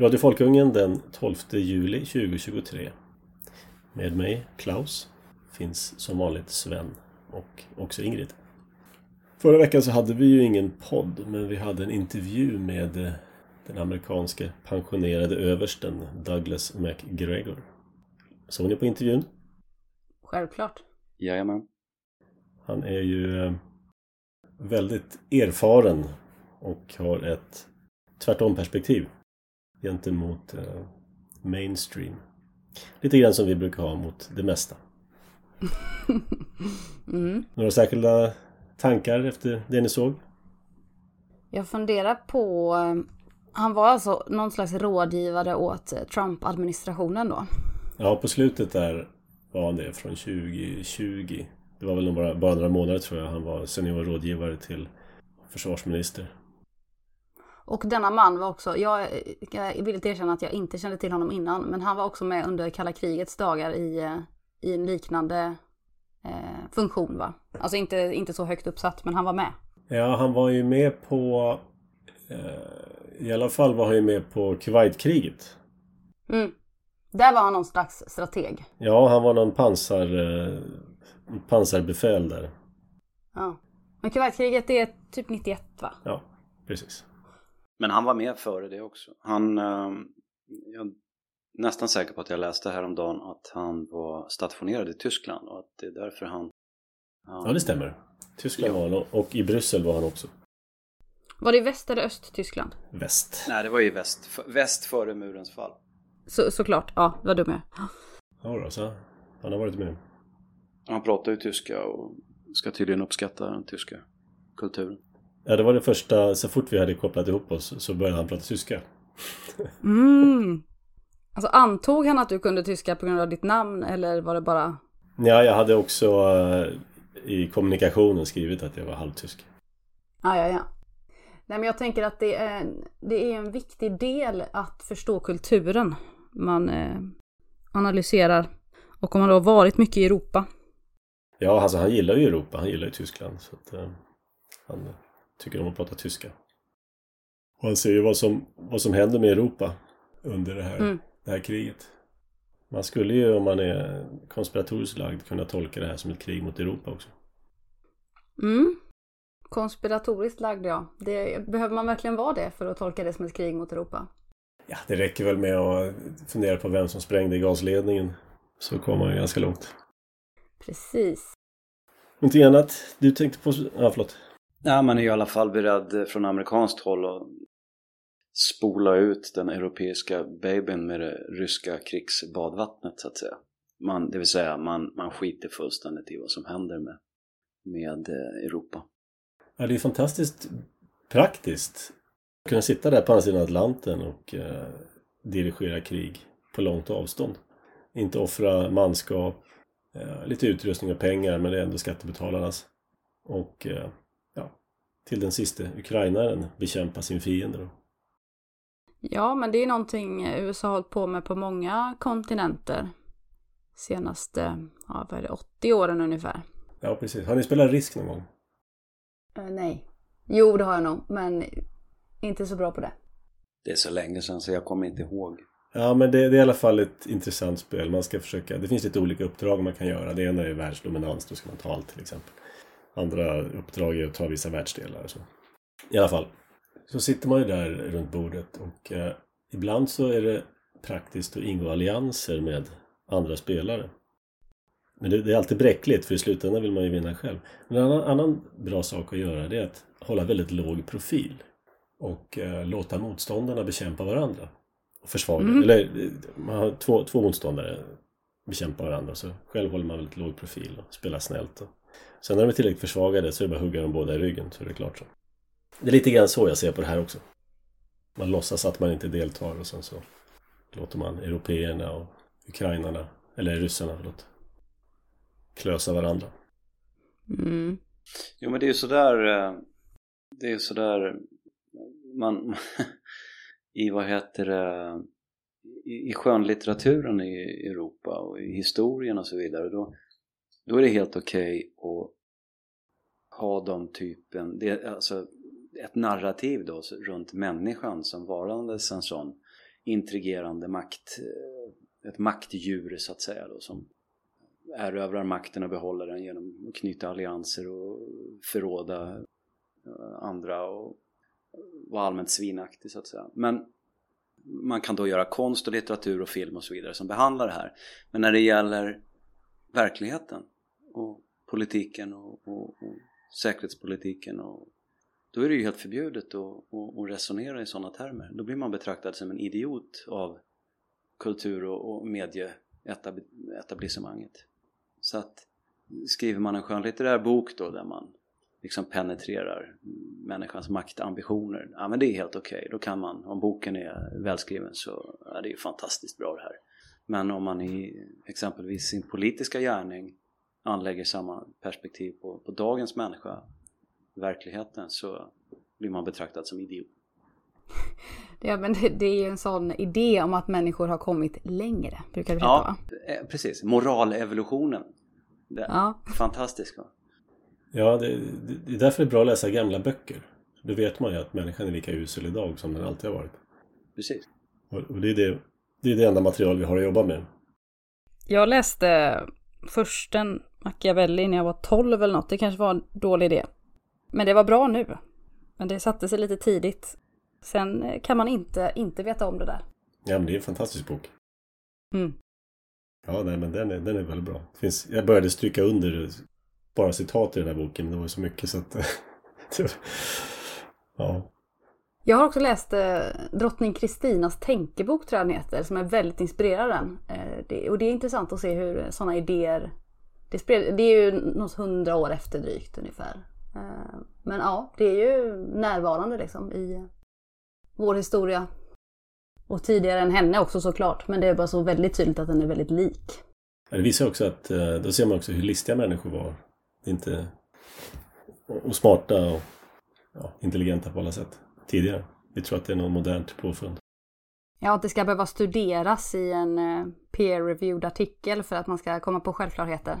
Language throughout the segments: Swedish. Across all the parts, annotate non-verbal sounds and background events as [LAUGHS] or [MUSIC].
Radio Folkungen den 12 juli 2023. Med mig, Klaus, finns som vanligt Sven och också Ingrid. Förra veckan så hade vi ju ingen podd, men vi hade en intervju med eh, den amerikanske pensionerade översten Douglas McGregor. Såg ni på intervjun? Självklart. Jajamän. Han är ju eh, väldigt erfaren och har ett tvärtom-perspektiv gentemot eh, mainstream. Lite grann som vi brukar ha mot det mesta. [LAUGHS] Mm. Några särskilda tankar efter det ni såg? Jag funderar på... eh, Han var alltså någon slags rådgivare åt eh, Trump-administrationen då. Ja, på slutet där var han det från 2020. Det var väl bara, bara några månader tror jag han var senior rådgivare till försvarsminister. Och denna man var också, jag, jag vill inte erkänna att jag inte kände till honom innan, men han var också med under kalla krigets dagar i, eh, i en liknande eh, funktion va? Alltså inte, inte så högt uppsatt, men han var med. Ja, han var ju med på... Eh, I alla fall var han ju med på Kuwaitkriget. Mm. Där var han någon slags strateg. Ja, han var någon pansar, eh, pansarbefäl där. Ja. Men Kuwaitkriget är typ 91 va? Ja, precis. Men han var med före det också. Han, eh, jag är nästan säker på att jag läste häromdagen att han var stationerad i Tyskland och att det är därför han... han Ja, det stämmer. Tyskland Ja. var han och i Bryssel var han också. Var det väst eller öst-Tyskland? Väst. Nej, det var ju väst, f- väst före murens fall. Så, såklart, ja, vad dum jag. Ja, då, så han har varit med. Han pratar ju tyska och ska tydligen uppskatta den tyska kulturen. Ja, det var det första. Så fort vi hade kopplat ihop oss så började han prata tyska. Mm. Alltså antog han att du kunde tyska på grund av ditt namn eller var det bara... Ja, jag hade också eh, i kommunikationen skrivit att jag var halvtysk. Ja, ja, ja. Nej, men jag tänker att det är, det är en viktig del att förstå kulturen. Man eh, analyserar. Och om man då har varit mycket i Europa. Ja, alltså han gillar ju Europa. Han gillar ju Tyskland. Så att, eh, han tycker om att prata tyska. Och han ser ju vad som, vad som händer med Europa under det här, Mm. det här kriget. Man skulle ju om man är konspiratoriskt lagd kunna tolka det här som ett krig mot Europa också. Mm. Konspiratoriskt lagd, ja. Det, behöver man verkligen vara det för att tolka det som ett krig mot Europa? Ja, det räcker väl med att fundera på vem som sprängde gasledningen. Så kommer man ju ganska långt. Precis. Någonting annat du tänkte på? Ja, förlåt. Ja, man är i alla fall beredd från amerikanskt håll att spola ut den europeiska babyn med det ryska krigsbadvattnet så att säga. Man, det vill säga man, man skiter fullständigt i vad som händer med, med eh, Europa. Ja, det är fantastiskt praktiskt. Att kunna sitta där på andra sidan Atlanten och eh, dirigera krig på långt avstånd. Inte offra manskap, eh, lite utrustning och pengar, men det är ändå skattebetalarnas. Och eh, till den sista ukrainaren bekämpa sin fiende. Då. Ja, men det är någonting USA har hållit på med på många kontinenter. Senaste, ja, vad är det, 80 åren ungefär. Ja, precis. Har ni spelat Risk någon gång? Eh, nej. Jo, det har jag nog, men inte så bra på det. Det är så länge sedan så jag kommer inte ihåg. Ja, men det, det är i alla fall ett intressant spel. Man ska försöka, det finns lite olika uppdrag man kan göra. Det ena är världsdominans, då ska man ta allt till exempel. Andra uppdrag är att ta vissa världsdelar så. I alla fall. Så sitter man ju där runt bordet och eh, ibland så är det praktiskt att ingå allianser med andra spelare. Men det, det är alltid bräckligt för i slutändan vill man ju vinna själv. Men en annan, annan bra sak att göra det är att hålla väldigt låg profil. Och eh, låta motståndarna bekämpa varandra. Och försvaga. Mm. Eller man har två, två motståndare bekämpar varandra. Så själv håller man väldigt låg profil och spelar snällt. Och sen när de är tillräckligt försvagade så är det bara att hugga dem båda i ryggen så är det klart så. Det är lite grann så jag ser på det här också. Man låtsas att man inte deltar och sen så låter man européerna och ukrainarna, eller ryssarna förlåt, klösa varandra. Mm. Jo men det är ju sådär, eh, det är ju sådär man, [LAUGHS] i vad heter det, i, i skönlitteraturen i Europa och i historien och så vidare då, då är det helt okej att ha de typen, det är alltså ett narrativ då runt människan som varandes en sån intrigerande makt, eh, ett maktdjur så att säga då som erövrar makten och behåller den genom att knyta allianser och förråda eh, andra och vara allmänt svinaktig så att säga. Men man kan då göra konst och litteratur och film och så vidare som behandlar det här. Men när det gäller verkligheten och politiken och, och, och säkerhetspolitiken och då är det ju helt förbjudet att, att, resonera i sådana termer. Då blir man betraktad som en idiot av kultur och, och medieetablissemanget. Så att skriver man en skönlitterär bok då där man liksom penetrerar människans maktambitioner, ja men det är helt okej. Okay. Då kan man, om boken är välskriven så ja, det är ju fantastiskt bra det här. Men om man i exempelvis sin politiska gärning anlägger samma perspektiv på, på dagens människa, verkligheten, så blir man betraktad som idiot. [LAUGHS] Ja, men det, det är ju en sån idé om att människor har kommit längre, brukar du säga Ja, va? precis. Moralevolutionen. Det ja. Fantastiskt. Va? Ja, det, det, är därför det är bra att läsa gamla böcker. Då vet man ju att människan är lika usel idag som den alltid har varit. Precis. Och, och det, är det, det är det enda material vi har att jobba med. Jag läste försten Machiavelli när jag var 12 eller något. Det kanske var en dålig idé. Men det var bra nu. Men det satte sig lite tidigt. Sen kan man inte, inte veta om det där. Ja, men det är en fantastisk bok. Mm. Ja, nej, men den är, den är väldigt bra. Det finns, jag började stryka under bara citat i den här boken, men det var så mycket så att... [LAUGHS] ja. Jag har också läst eh, Drottning Kristinas tänkebok tror jag den heter, som är väldigt inspirerad den. Eh, det, och det är intressant att se hur sådana idéer... Det, spred, det är ju något hundra år efter drygt ungefär. Eh, men ja, det är ju närvarande liksom i vår historia. Och tidigare än henne också såklart, men det är bara så väldigt tydligt att den är väldigt lik. Det visar också att, eh, då ser man också hur listiga människor var. Inte... Och smarta och ja, intelligenta på alla sätt tidigare. Vi tror att det är något modernt påfund. Ja, att det ska behöva studeras i en eh, peer-reviewed artikel för att man ska komma på självklarheter.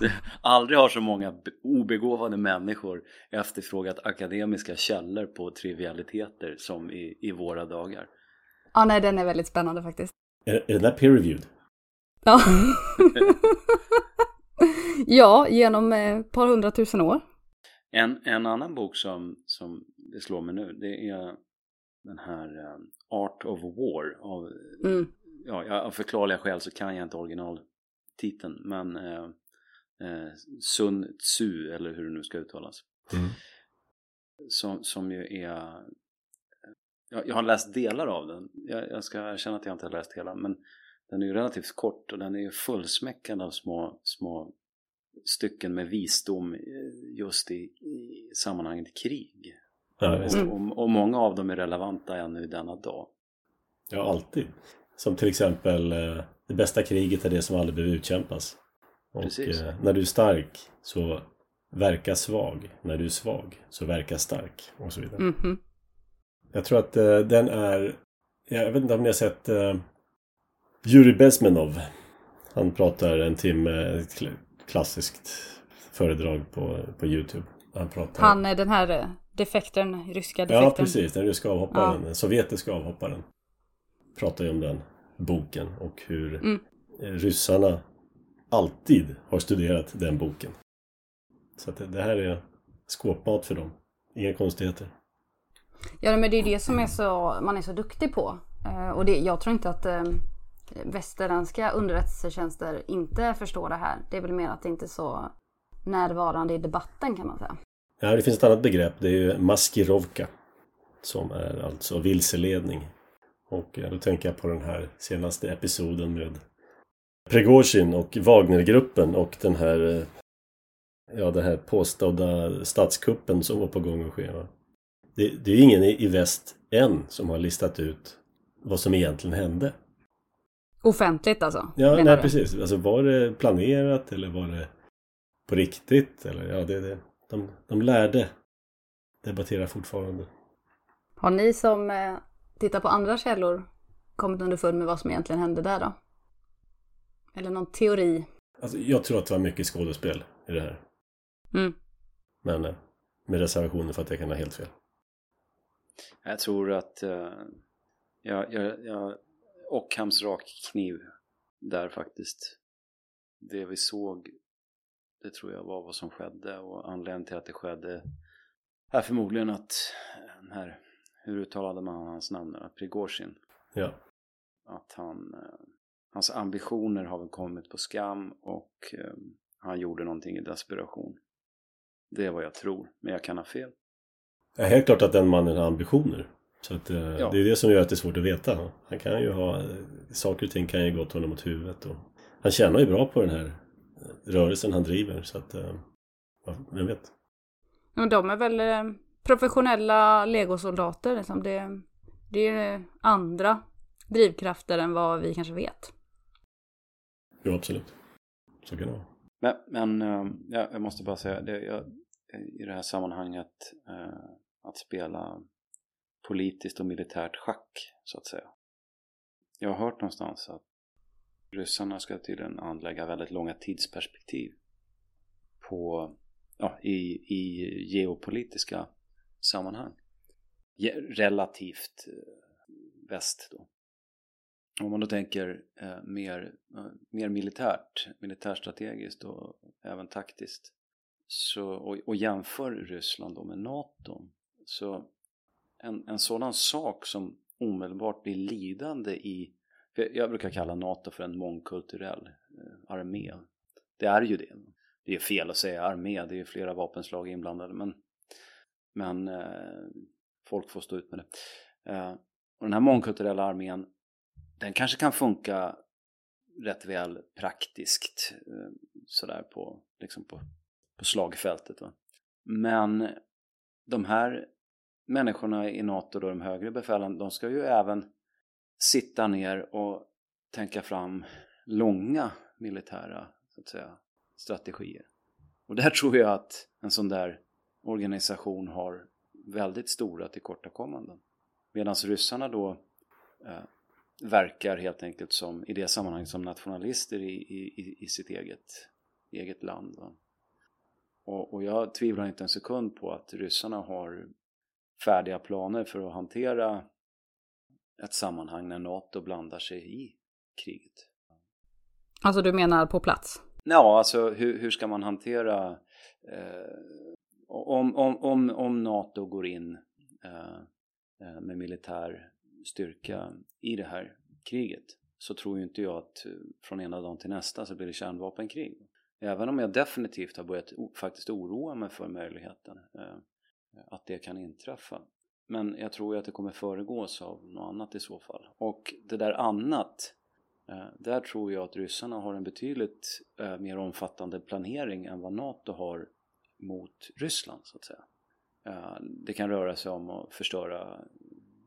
[LAUGHS] Aldrig har så många obegåvade människor efterfrågat akademiska källor på trivialiteter som i, i våra dagar. Ja, nej, den är väldigt spännande faktiskt. Är, är den där peer-reviewed? Ja. [LAUGHS] ja, genom ett par hundratusen år. En, en annan bok som, som det slår mig nu, det är den här um, Art of War av, mm. ja, av förklarliga skäl så kan jag inte originaltiteln men eh, eh, Sun Tzu eller hur det nu ska uttalas mm. som, som ju är jag, jag har läst delar av den jag, jag ska erkänna att jag inte har läst hela men den är ju relativt kort och den är ju fullsmäckad av små, små stycken med visdom just i, i sammanhanget krig. Ja, och, och, många av dem är relevanta ännu denna dag. Ja, alltid. Som till exempel eh, det bästa kriget är det som aldrig behöver utkämpas. Och Precis. Eh, när du är stark så verka svag. När du är svag så verka stark. Och så vidare. Mm -hmm. Jag tror att eh, den är... Jag vet inte om ni har sett uh, Yuri Bezmenov. Han pratar en timme, klassiskt föredrag på, på Youtube. Han, pratar... han är den här defekten, ryska defekten. Ja, precis. Den ryska avhopparen, ja. den sovjetiska avhopparen. Pratar ju om den boken och hur mm. ryssarna alltid har studerat den boken. Så att det här är skåpmat för dem. Inga konstigheter. Ja, men det är det som är så, man är så duktig på. Eh, och det, jag tror inte att eh, västerländska underrättelsetjänster inte förstår det här. Det är väl mer att det inte är så närvarande i debatten kan man säga. Ja, det finns ett annat begrepp. Det är ju maskirovka. Som är alltså vilseledning. Och då tänker jag på den här senaste episoden med Prigozjin och Wagnergruppen och den här eh, Ja, den här påstådda statskuppen som var på gång att ske. Det, det är ingen i väst än som har listat ut vad som egentligen hände. Offentligt alltså? Ja, nej, precis. Alltså var det planerat eller var det på riktigt? Eller, ja, det, det, de, de lärde debattera fortfarande. Har ni som tittar på andra källor kommit underfund med vad som egentligen hände där då? Eller någon teori? Alltså, jag tror att det var mycket skådespel i det här. Mm. Men eh, med reservationer för att jag kan ha helt fel. Jag tror att uh, jag, jag, jag, Ockhams rakkniv där faktiskt. Det vi såg, det tror jag var vad som skedde och anledningen till att det skedde är förmodligen att den här, hur uttalade man hans namn? Prigozjin. Ja. Att han, eh, hans ambitioner har väl kommit på skam och eh, han gjorde någonting i desperation. Det är vad jag tror, men jag kan ha fel. Ja, helt klart att den mannen har ambitioner. Så att, eh, Ja. det är det som gör att det är svårt att veta. Han kan ju ha, saker och ting kan ju gå till honom åt huvudet. Och, han tjänar ju bra på den här rörelsen han driver. Så att, ja, vem vet. Men de är väl professionella legosoldater. Liksom. Det, det är andra drivkrafter än vad vi kanske vet. Jo, absolut. Så kan det vara. Men, men eh, ja, jag måste bara säga, det, jag, i det här sammanhanget eh, att spela politiskt och militärt schack, så att säga. Jag har hört någonstans att ryssarna ska tydligen anlägga väldigt långa tidsperspektiv på, ja, i, i geopolitiska sammanhang. Relativt eh, väst då. Om man då tänker eh, mer, eh, mer militärt, militärstrategiskt och även taktiskt så, och, och jämför Ryssland då med NATO så en, en sådan sak som omedelbart blir lidande i för jag brukar kalla NATO för en mångkulturell eh, armé det är ju det det är fel att säga armé, det är flera vapenslag inblandade men, men eh, folk får stå ut med det eh, och den här mångkulturella armén den kanske kan funka rätt väl praktiskt eh, sådär på, liksom på, på slagfältet. Va? Men de här människorna i NATO, då, de högre befälen, de ska ju även sitta ner och tänka fram långa militära så att säga, strategier. Och där [LAUGHS] tror jag att en sån där organisation har väldigt stora tillkortakommanden. Medan ryssarna då eh, verkar helt enkelt som, i det sammanhanget som nationalister i, i, i sitt eget, eget land. Och, och jag tvivlar inte en sekund på att ryssarna har färdiga planer för att hantera ett sammanhang när NATO blandar sig i kriget. Alltså du menar på plats? Ja, alltså hur, hur ska man hantera eh, om, om, om, om NATO går in eh, eh, med militär styrka i det här kriget så tror ju inte jag att eh, från ena dagen till nästa så blir det kärnvapenkrig. Även om jag definitivt har börjat faktiskt oroa mig för möjligheten eh, att det kan inträffa. Men jag tror ju att det kommer föregås av något annat i så fall. Och det där annat, eh, där tror jag att ryssarna har en betydligt eh, mer omfattande planering än vad NATO har mot Ryssland så att säga. Eh, Det kan röra sig om att förstöra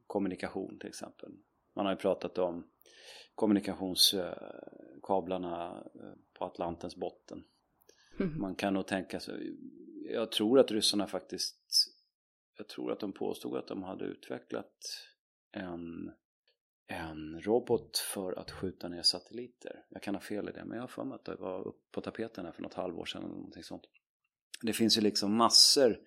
kommunikation till exempel. Man har ju pratat om kommunikationskablarna eh, på Atlantens botten. Man kan nog tänka sig, jag tror att ryssarna faktiskt, jag tror att de påstod att de hade utvecklat en, en robot för att skjuta ner satelliter. Jag kan ha fel i det, men jag har för mig att det var upp på tapeten här för något halvår sedan eller någonting sånt. Det finns ju liksom massor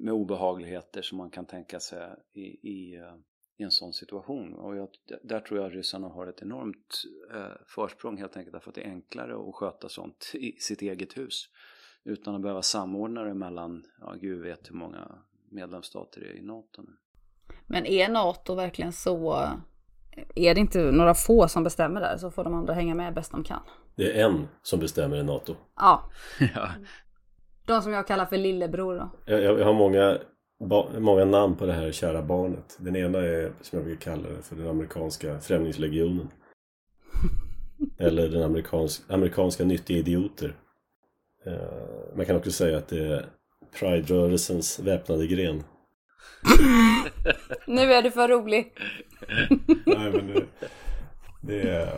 med obehagligheter som man kan tänka sig i, i, eh, i en sån situation. Och jag, där tror jag att ryssarna har ett enormt eh, försprång helt enkelt därför att det är enklare att sköta sånt i sitt eget hus utan att behöva samordna det mellan, ja gud vet hur många medlemsstater det är i NATO nu. Men är NATO verkligen så... Är det inte några få som bestämmer där så får de andra hänga med bäst de kan. Det är en som bestämmer i NATO. Ja, [LAUGHS] ja. De som jag kallar för lillebror då. Jag, jag, jag har många, ba, många namn på det här kära barnet. Den ena är, som jag vill kalla det, för den amerikanska främlingslegionen. [LAUGHS] Eller den amerikansk, amerikanska nyttiga idioter. Eh, man kan också säga att det är Pride-rörelsens väpnade gren. [LAUGHS] Nu är du för rolig. [LAUGHS] Nej, men det, det är...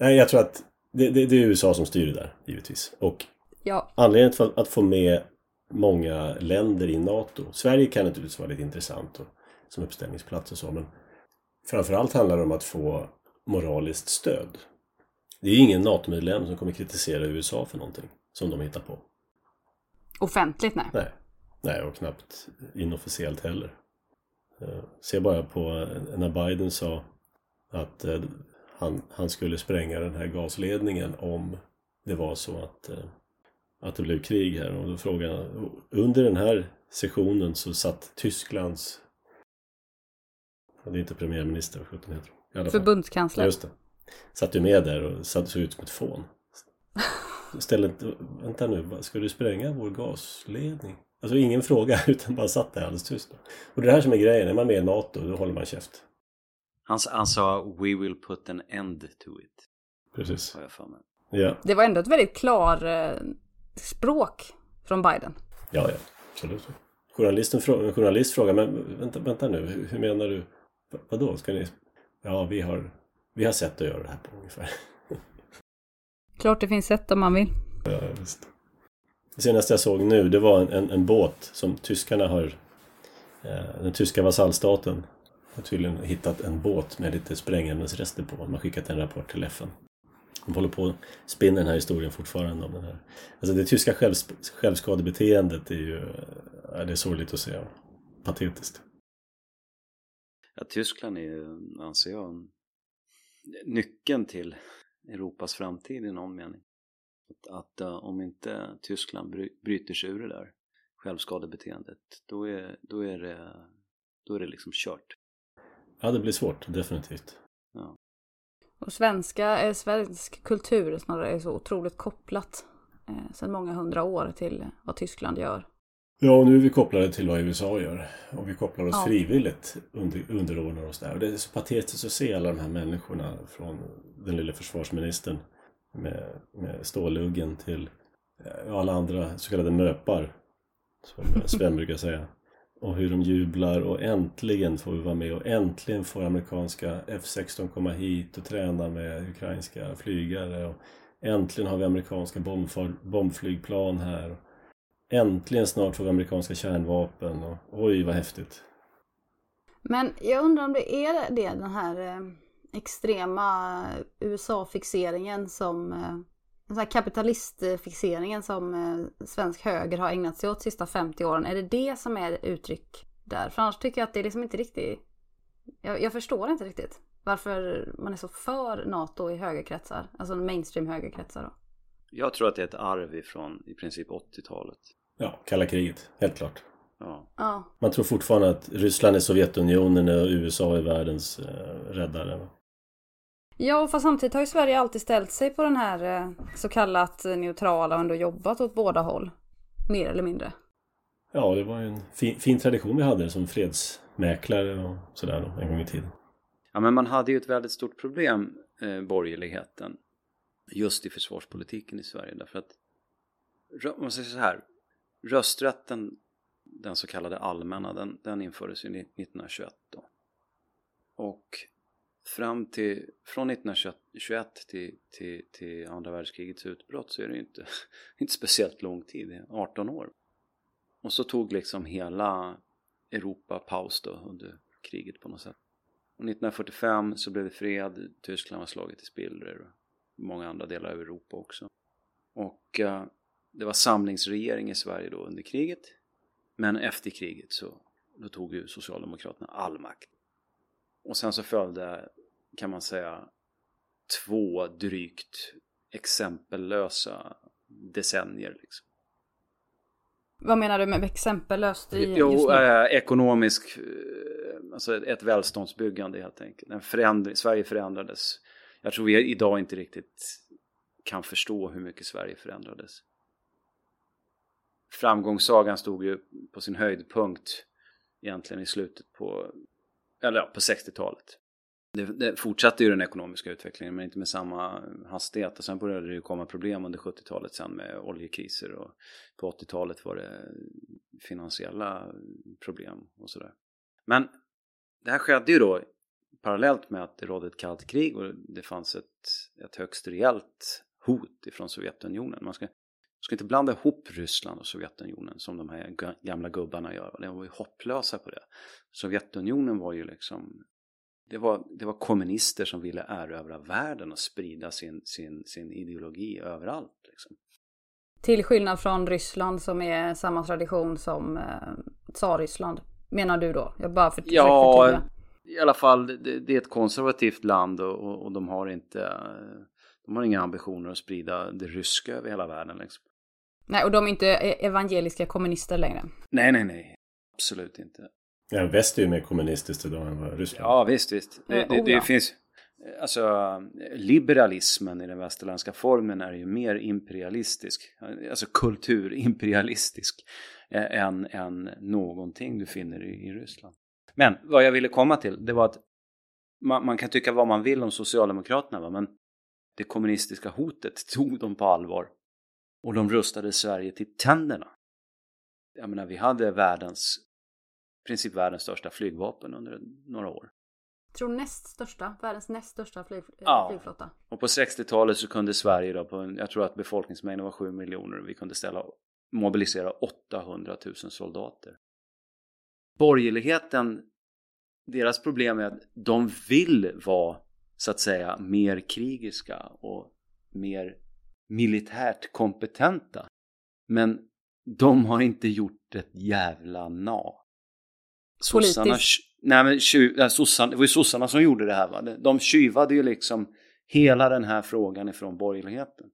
Nej, jag tror att det, det, det är USA som styr det där, givetvis. Och Ja, anledningen till att få med många länder i NATO. Sverige kan naturligtvis vara lite intressant och, som uppställningsplats och så, men framförallt handlar det om att få moraliskt stöd. Det är ju ingen NATO-medlem som kommer kritisera USA för någonting som de hittar på. offentligt nej. Nej, nej och knappt inofficiellt heller. Eh, Se bara på när Biden sa att eh, han, han skulle spränga den här gasledningen om det var så att, eh, att det blev krig här. Och då frågade han, under den här sessionen så satt Tysklands det är inte premiärminister, vad sjutton heter hon? Förbundskansler. Just det. Satt ju med där och såg ut som ett fån. Ställde inte, vänta nu, ska du spränga vår gasledning? Alltså ingen fråga [LAUGHS] utan bara satt där alldeles tyst. Och det är det här som är grejen, är man med i NATO då håller man käft. Han, han sa “We will put an end to it”. Precis. Har jag för mig. Ja. Det var ändå ett väldigt klar eh, språk från Biden. Ja, ja, absolut. Journalisten frå en journalist frågar, men vänta, vänta nu, hur, menar du? V vadå, ska ni? Ja, vi har, vi har sätt att göra det här på ungefär. Klart det finns sätt om man vill. Ja, visst. Det senaste jag såg nu, det var en, en, en båt som tyskarna har, eh, den tyska vasallstaten har tydligen hittat en båt med lite sprängämnesrester på. De har skickat en rapport till FN. De håller på att spinna den här historien fortfarande om den här. Alltså det tyska själv, självskadebeteendet är ju ja, det är sorgligt att se. Patetiskt. Ja, Tyskland är ju, anser jag, nyckeln till Europas framtid i någon mening. Att, att uh, om inte Tyskland bry, bryter sig ur det där självskadebeteendet då är, då är, det, då är det liksom kört. Ja, det blir svårt, definitivt. Ja. Och svenska, svensk kultur snarare är så otroligt kopplat eh, sedan många hundra år till vad Tyskland gör. Ja, och nu är vi kopplade till vad USA gör. Och vi kopplar oss Ja. frivilligt, under, underordnar oss där. Och det är så patetiskt att se alla de här människorna från den lilla försvarsministern med, med ståluggen till eh, alla andra så kallade möpar, som Sven brukar säga. Och hur de jublar och äntligen får vi vara med och äntligen får amerikanska F16 komma hit och träna med ukrainska flygare. Och äntligen har vi amerikanska bombflygplan här. Äntligen snart får vi amerikanska kärnvapen och oj vad häftigt. Men jag undrar om det är det, den här eh, extrema eh, USA-fixeringen som, eh, den här kapitalistfixeringen som eh, svensk höger har ägnat sig åt de sista 50 åren. Är det det som är uttryck där? För annars tycker jag att det är liksom inte riktigt, jag, jag förstår inte riktigt varför man är så för NATO i högerkretsar, alltså mainstream högerkretsar då. Jag tror att det är ett arv ifrån i princip 80-talet. Ja, kalla kriget, helt klart. Ja. Ja, Man tror fortfarande att Ryssland är Sovjetunionen och USA är världens eh, räddare. Ja, fast samtidigt har ju Sverige alltid ställt sig på den här eh, så kallat neutrala och ändå jobbat åt båda håll. Mer eller mindre. Ja, det var ju en fin, fin tradition vi hade som fredsmäklare och sådär en gång i tiden. ja, men man hade ju ett väldigt stort problem, eh, borgerligheten, just i försvarspolitiken i Sverige. Därför att, om man säger så här, rösträtten, den så kallade allmänna, den, den infördes ju 1921 då. Och fram till, från 1921 till, till, till andra världskrigets utbrott så är det ju inte, [LAUGHS] inte speciellt lång tid, det är 18 år. Och så tog liksom hela Europa paus då under kriget på något sätt. Och 1945 så blev det fred, Tyskland var slaget i spillror och många andra delar av Europa också. Och eh, det var samlingsregering i Sverige då under kriget. Men efter kriget så då tog ju Socialdemokraterna all makt. Och sen så följde, kan man säga, två drygt exempellösa decennier liksom. Vad menar du med exempellöst i Jo, eh, ekonomisk, eh, alltså ett, ett välståndsbyggande helt enkelt. En förändring, Sverige förändrades. Jag tror vi idag inte riktigt kan förstå hur mycket Sverige förändrades. Framgångssagan stod ju på sin höjdpunkt egentligen i slutet på, eller ja, på 60-talet. Det, det fortsatte ju den ekonomiska utvecklingen men inte med samma hastighet och sen började det ju komma problem under 70-talet sen med oljekriser och på 80-talet var det finansiella problem och sådär. Men det här skedde ju då parallellt med att det rådde ett kallt krig och det fanns ett, ett högst reellt hot ifrån Sovjetunionen. Man ska, ska inte blanda ihop Ryssland och Sovjetunionen som de här ga- gamla gubbarna gör. De var ju hopplösa på det. Sovjetunionen var ju liksom det var, det var kommunister som ville erövra världen och sprida sin, sin, sin ideologi överallt. Liksom. Till skillnad från Ryssland som är samma tradition som eh, Tsarryssland. Menar du då? Jag bara för, Ja, förtydliga. i alla fall, det, det är ett konservativt land och, och, och, de har inte de har inga ambitioner att sprida det ryska över hela världen. Liksom. Nej, och de är inte e- evangeliska kommunister längre. Nej, nej, nej. Absolut inte. Ja, väst är ju mer kommunistiskt idag än vad Ryssland Ja, visst, visst. Det, det, det finns... Alltså liberalismen i den västerländska formen är ju mer imperialistisk, alltså kulturimperialistisk än, än någonting du finner i, i Ryssland. Men vad jag ville komma till, det var att man, man kan tycka vad man vill om Socialdemokraterna, va? men det kommunistiska hotet tog de på allvar. Och de rustade Sverige till tänderna. Jag menar, vi hade världens, i princip världens största flygvapen under några år. Jag tror näst största, världens näst största flyg, eh, ja. flygflotta. Och på 60-talet så kunde Sverige då, på en, jag tror att befolkningsmängden var 7 miljoner, vi kunde ställa, mobilisera 800 000 soldater. Borgerligheten, deras problem är att de vill vara så att säga mer krigiska och mer militärt kompetenta. Men de har inte gjort ett jävla na. Sossarna, nej men sossarna, det var ju sossarna som gjorde det här va. De tjuvade ju liksom hela den här frågan ifrån borgerligheten.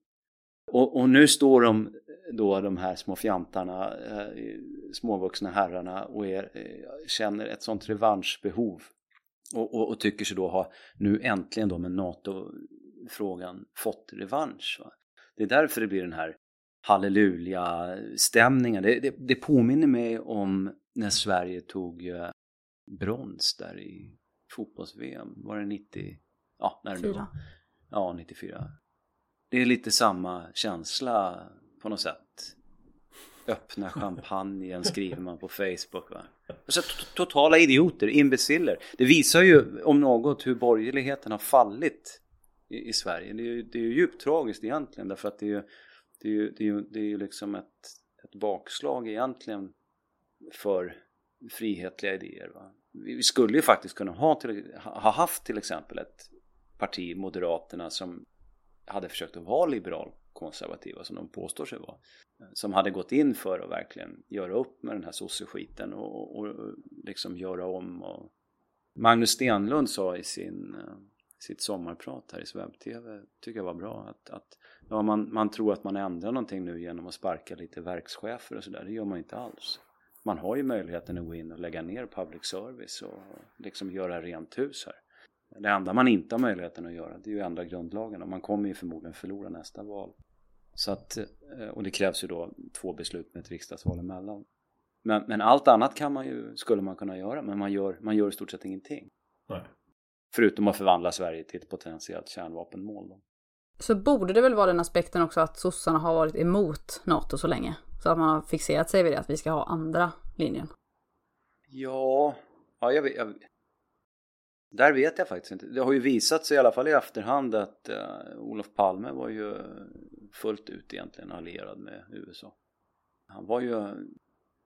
Och, och nu står de då de här små fjantarna, eh, småvuxna herrarna och är, eh, känner ett sånt revanschbehov och, och, och, tycker sig då ha nu äntligen då med NATO-frågan fått revansch. Va? Det är därför det blir den här halleluja-stämningen. Det, det, det, påminner mig om när Sverige tog eh, brons där i fotbolls-VM. Var det 90? Ja, när det Fyra. Ja, 94. Det är lite samma känsla på något sätt. Öppna [LAUGHS] champagnen skriver man på Facebook. Va? Alltså, totala idioter, imbeciller. Det visar ju om något hur borgerligheten har fallit i, i Sverige. Det är, ju, det är ju djupt tragiskt egentligen därför att det är ju, det är ju, det är ju, det är ju liksom ett, ett bakslag egentligen för frihetliga idéer. Va? Vi skulle ju faktiskt kunna ha, till, ha haft till exempel ett parti, Moderaterna, som hade försökt att vara liberal konservativa som de påstår sig vara. Som hade gått in för att verkligen göra upp med den här sosseskiten och, och, och liksom göra om. Och... Magnus Stenlund sa i sin, uh, sitt sommarprat här i Sveb-TV, tycker jag var bra, att, att ja, man, man tror att man ändrar någonting nu genom att sparka lite verkschefer och sådär. Det gör man inte alls. Man har ju möjligheten att gå in och lägga ner public service och liksom göra rent hus här. Det enda man inte har möjligheten att göra det är ju att ändra grundlagen och man kommer ju förmodligen förlora nästa val. Så att, eh, och det krävs ju då två beslut med ett riksdagsval emellan. Men, men allt annat kan man ju, skulle man kunna göra, men man gör, man gör i stort sett ingenting. Nej. Förutom att förvandla Sverige till ett potentiellt kärnvapenmål. Då. Så borde det väl vara den aspekten också att sossarna har varit emot NATO så länge? Så att man har fixerat sig vid det, att vi ska ha andra linjen. Ja, ja jag, vet, jag, där vet jag faktiskt inte. Det har ju visat sig i alla fall i efterhand att uh, Olof Palme var ju fullt ut egentligen allierad med USA. Han var ju,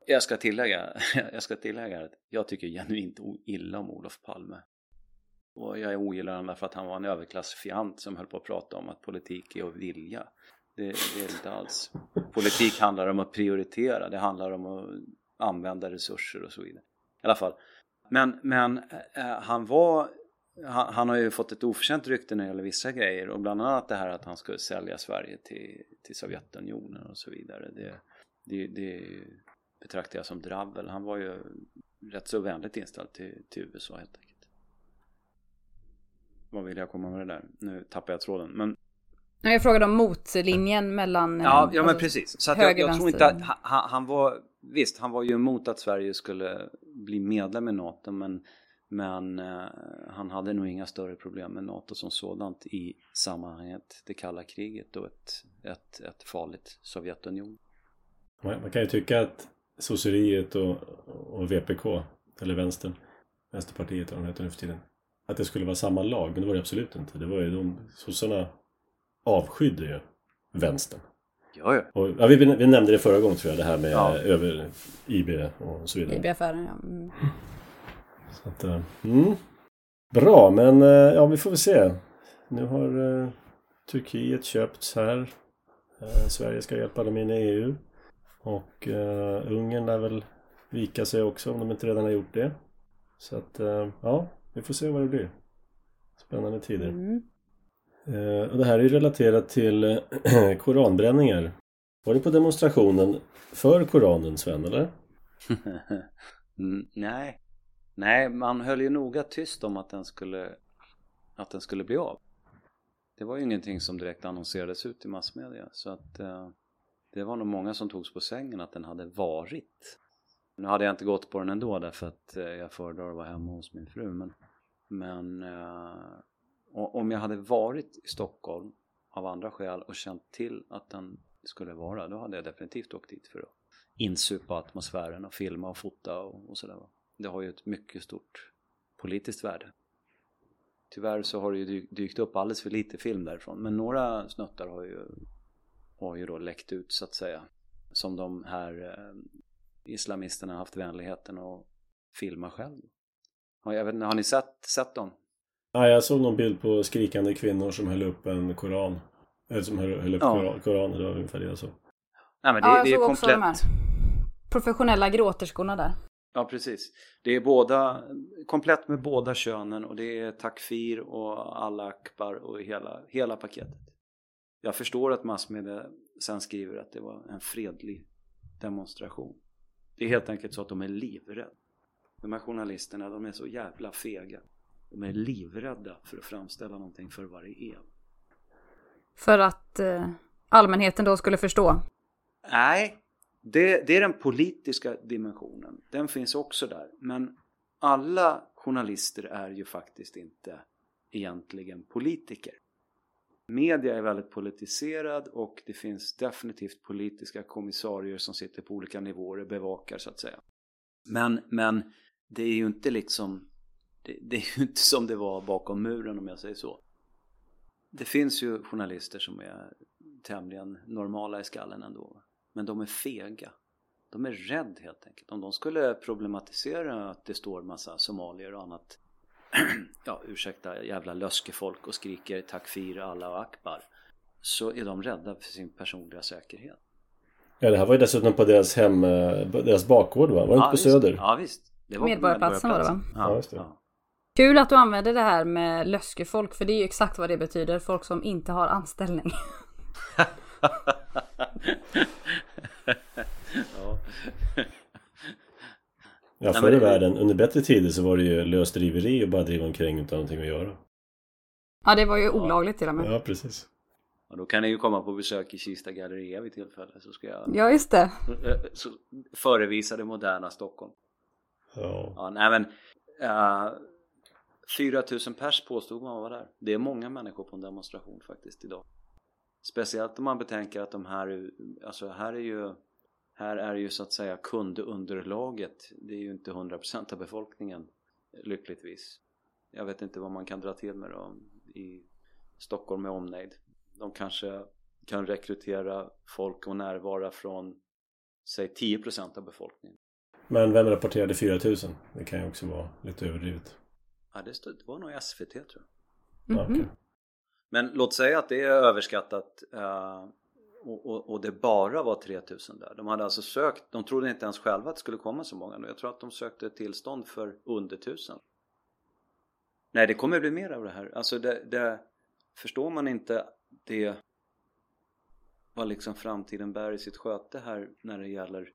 jag ska tillägga, [LAUGHS] jag ska tillägga att jag tycker genuint illa om Olof Palme. Och jag ogillar honom därför att han var en överklassfiant som höll på att prata om att politik är att vilja. Det, det är det inte alls. Politik handlar om att prioritera, det handlar om att använda resurser och så vidare. I alla fall. Men, men eh, han var han, han, har ju fått ett oförtjänt rykte när det gäller vissa grejer och bland annat det här att han skulle sälja Sverige till, till Sovjetunionen och så vidare. Det, det, det betraktar jag som dravel. Han var ju rätt så vänligt inställd till, till USA helt enkelt. Vad vill jag komma med det där? Nu tappar jag tråden. Men jag frågade om motlinjen mellan Ja, ja men alltså, precis. Så att jag, jag tror inte att han, han, var Visst, han var ju emot att Sverige skulle bli medlem i NATO men men eh, han hade nog inga större problem med NATO som sådant i sammanhanget det kalla kriget och ett, ett, ett farligt Sovjetunion. Man kan ju tycka att sosseriet och, och VPK, eller vänstern, Vänsterpartiet vad de heter nu för tiden, att det skulle vara samma lag, men det var det absolut inte. Det var ju de, sossarna avskydde ju vänstern. Ja, ja. Och, ja vi, vi nämnde det förra gången tror jag, det här med ja. över IB och så vidare. IB-affären, ja. Mm. Så att, eh, mm. Bra, men eh, ja, vi får väl se. Nu har uh, Turkiet köpts här. Uh, Sverige ska hjälpa dem in i EU. Och uh, Ungern lär väl vika sig också om de inte redan har gjort det. Så att, ja. Vi får se vad det blir. Spännande tider. Mm. Eh, och det här är ju relaterat till eh, [CLEARS THROAT] koranbränningar. Var du på demonstrationen för Koranen Sven, eller? [LAUGHS] Mm, nej. Nej, man höll ju noga tyst om att den skulle att den skulle bli av. Det var ju ingenting som direkt annonserades ut i massmedia så att eh, det var nog många som togs på sängen att den hade varit. Nu hade jag inte gått på den ändå därför att eh, jag föredrar att vara hemma hos min fru men, men eh, om jag hade varit i Stockholm av andra skäl och känt till att den skulle vara då hade jag definitivt åkt dit för att insupa atmosfären och filma och fota och, och sådär. Det har ju ett mycket stort politiskt värde. Tyvärr så har det ju dykt upp alldeles för lite film därifrån men några snuttar har ju, har ju då läckt ut så att säga. Som de här eh, islamisterna haft vänligheten att filma själv. Har, jag vet, har ni sett, sett dem? Ja, jag såg någon bild på skrikande kvinnor som höll upp en koran. Eller som höll, höll upp ja. koran, koraner, det var ungefär det jag såg. Nej, men det, ja, jag det är såg komplett. också de här professionella gråterskorna där. Ja, precis. Det är båda, komplett med båda könen och det är takfir och alla akbar och hela, hela paketet. Jag förstår att massmedia sen skriver att det var en fredlig demonstration. Det är helt enkelt så att de är livrädda. De här journalisterna, de är så jävla fega. De är livrädda för att framställa någonting för vad det är. För att eh, allmänheten då skulle förstå? Nej, det, det är den politiska dimensionen. Den finns också där. Men alla journalister är ju faktiskt inte egentligen politiker. Media är väldigt politiserad och det finns definitivt politiska kommissarier som sitter på olika nivåer och bevakar så att säga. Men, men det är ju inte liksom det, det, är ju inte som det var bakom muren om jag säger så. Det finns ju journalister som är tämligen normala i skallen ändå. Men de är fega. De är rädda helt enkelt. Om de skulle problematisera att det står massa somalier och annat ja, ursäkta jävla löskefolk och skriker takfir, Allah och akbar så är de rädda för sin personliga säkerhet. Ja, det här var ju dessutom på deras hem, eh, deras bakgård va? Var det ja, inte på Söder? Ja, visst. Det var Medborgarplatsen var det va? Ja, just det. Ja. Kul att du använder det här med löskefolk, för det är ju exakt vad det betyder. Folk som inte har anställning. [LAUGHS] [LAUGHS] ja. Ja, förr i världen, under bättre tider så var det ju löst driveri och bara driva omkring utan någonting att göra. Ja, det var ju olagligt till och med. Ja, precis. Och då kan ni ju komma på besök i Kista galleria vid tillfälle så ska jag Ja, just det. Så förevisa det moderna Stockholm. Ja. Ja, nej men uh, 4000 pers påstod man var där. Det är många människor på en demonstration faktiskt idag. Speciellt om man betänker att de här, alltså här är ju här är ju så att säga kundunderlaget. Det är ju inte 100% av befolkningen lyckligtvis. Jag vet inte vad man kan dra till med då i Stockholm med omnejd. De kanske kan rekrytera folk och närvara från säg 10% av befolkningen. Men vem rapporterade 4000? Det kan ju också vara lite överdrivet. Ja det, stod, det var nog SVT tror jag. Mm -hmm. Men låt säga att det är överskattat uh, och, och, och, det bara var 3000 där. De hade alltså sökt, de trodde inte ens själva att det skulle komma så många. Jag tror att de sökte tillstånd för under 1000. Nej, det kommer bli mer av det här. Alltså det, det förstår man inte det vad liksom framtiden bär i sitt sköte här när det gäller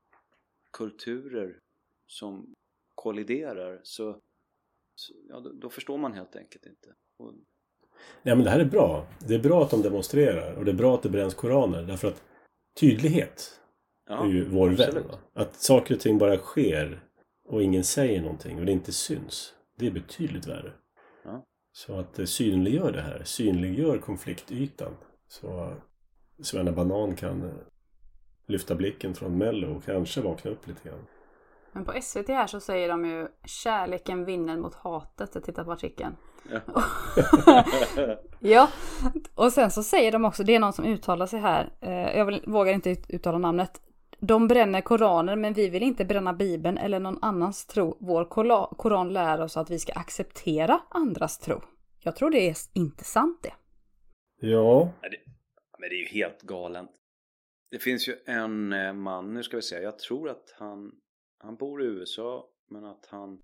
kulturer som kolliderar så, så ja, då, då, förstår man helt enkelt inte. Och Ja men det här är bra. Det är bra att de demonstrerar och det är bra att det bränns koraner därför att tydlighet ja, är ju vår absolut. vän. Va? Att saker och ting bara sker och ingen säger någonting och det inte syns. Det är betydligt värre. Ja. Så att det synliggör det här. Synliggör konfliktytan. Så Svenna Banan kan eh, lyfta blicken från Mello och kanske vakna upp lite grann. Men på SVT här så säger de ju kärleken vinner mot hatet. Jag tittar på artikeln. Ja. [LAUGHS] ja, och sen så säger de också, det är någon som uttalar sig här, eh, jag vill, vågar inte uttala namnet. De bränner koraner men vi vill inte bränna bibeln eller någon annans tro. Vår koran lär oss att vi ska acceptera andras tro. Jag tror det är inte sant det. Ja. Men det är ju helt galet. Det finns ju en eh, man, nu ska vi se, jag tror att han, han bor i USA men att han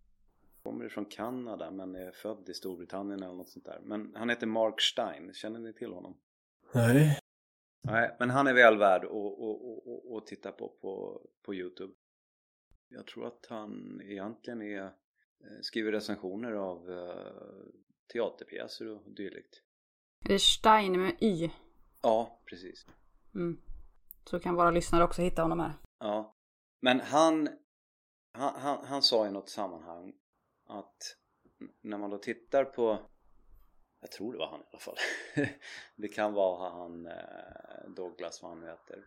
kommer från Kanada men är född i Storbritannien eller något sånt där. Men han heter Mark Stein, känner ni till honom? Nej. Nej, men han är väl värd att, att, att, att titta på, på på Youtube. Jag tror att han egentligen är, eh, skriver recensioner av uh, teaterpjäser och dylikt. Är det Stein med Y? Ja, precis. Mm. Så kan våra lyssnare också hitta honom här. Ja. Men han, han, han, han sa i något sammanhang att när man då tittar på jag tror det var han i alla fall. [LAUGHS] Det kan vara han eh, Douglas vad han nu heter.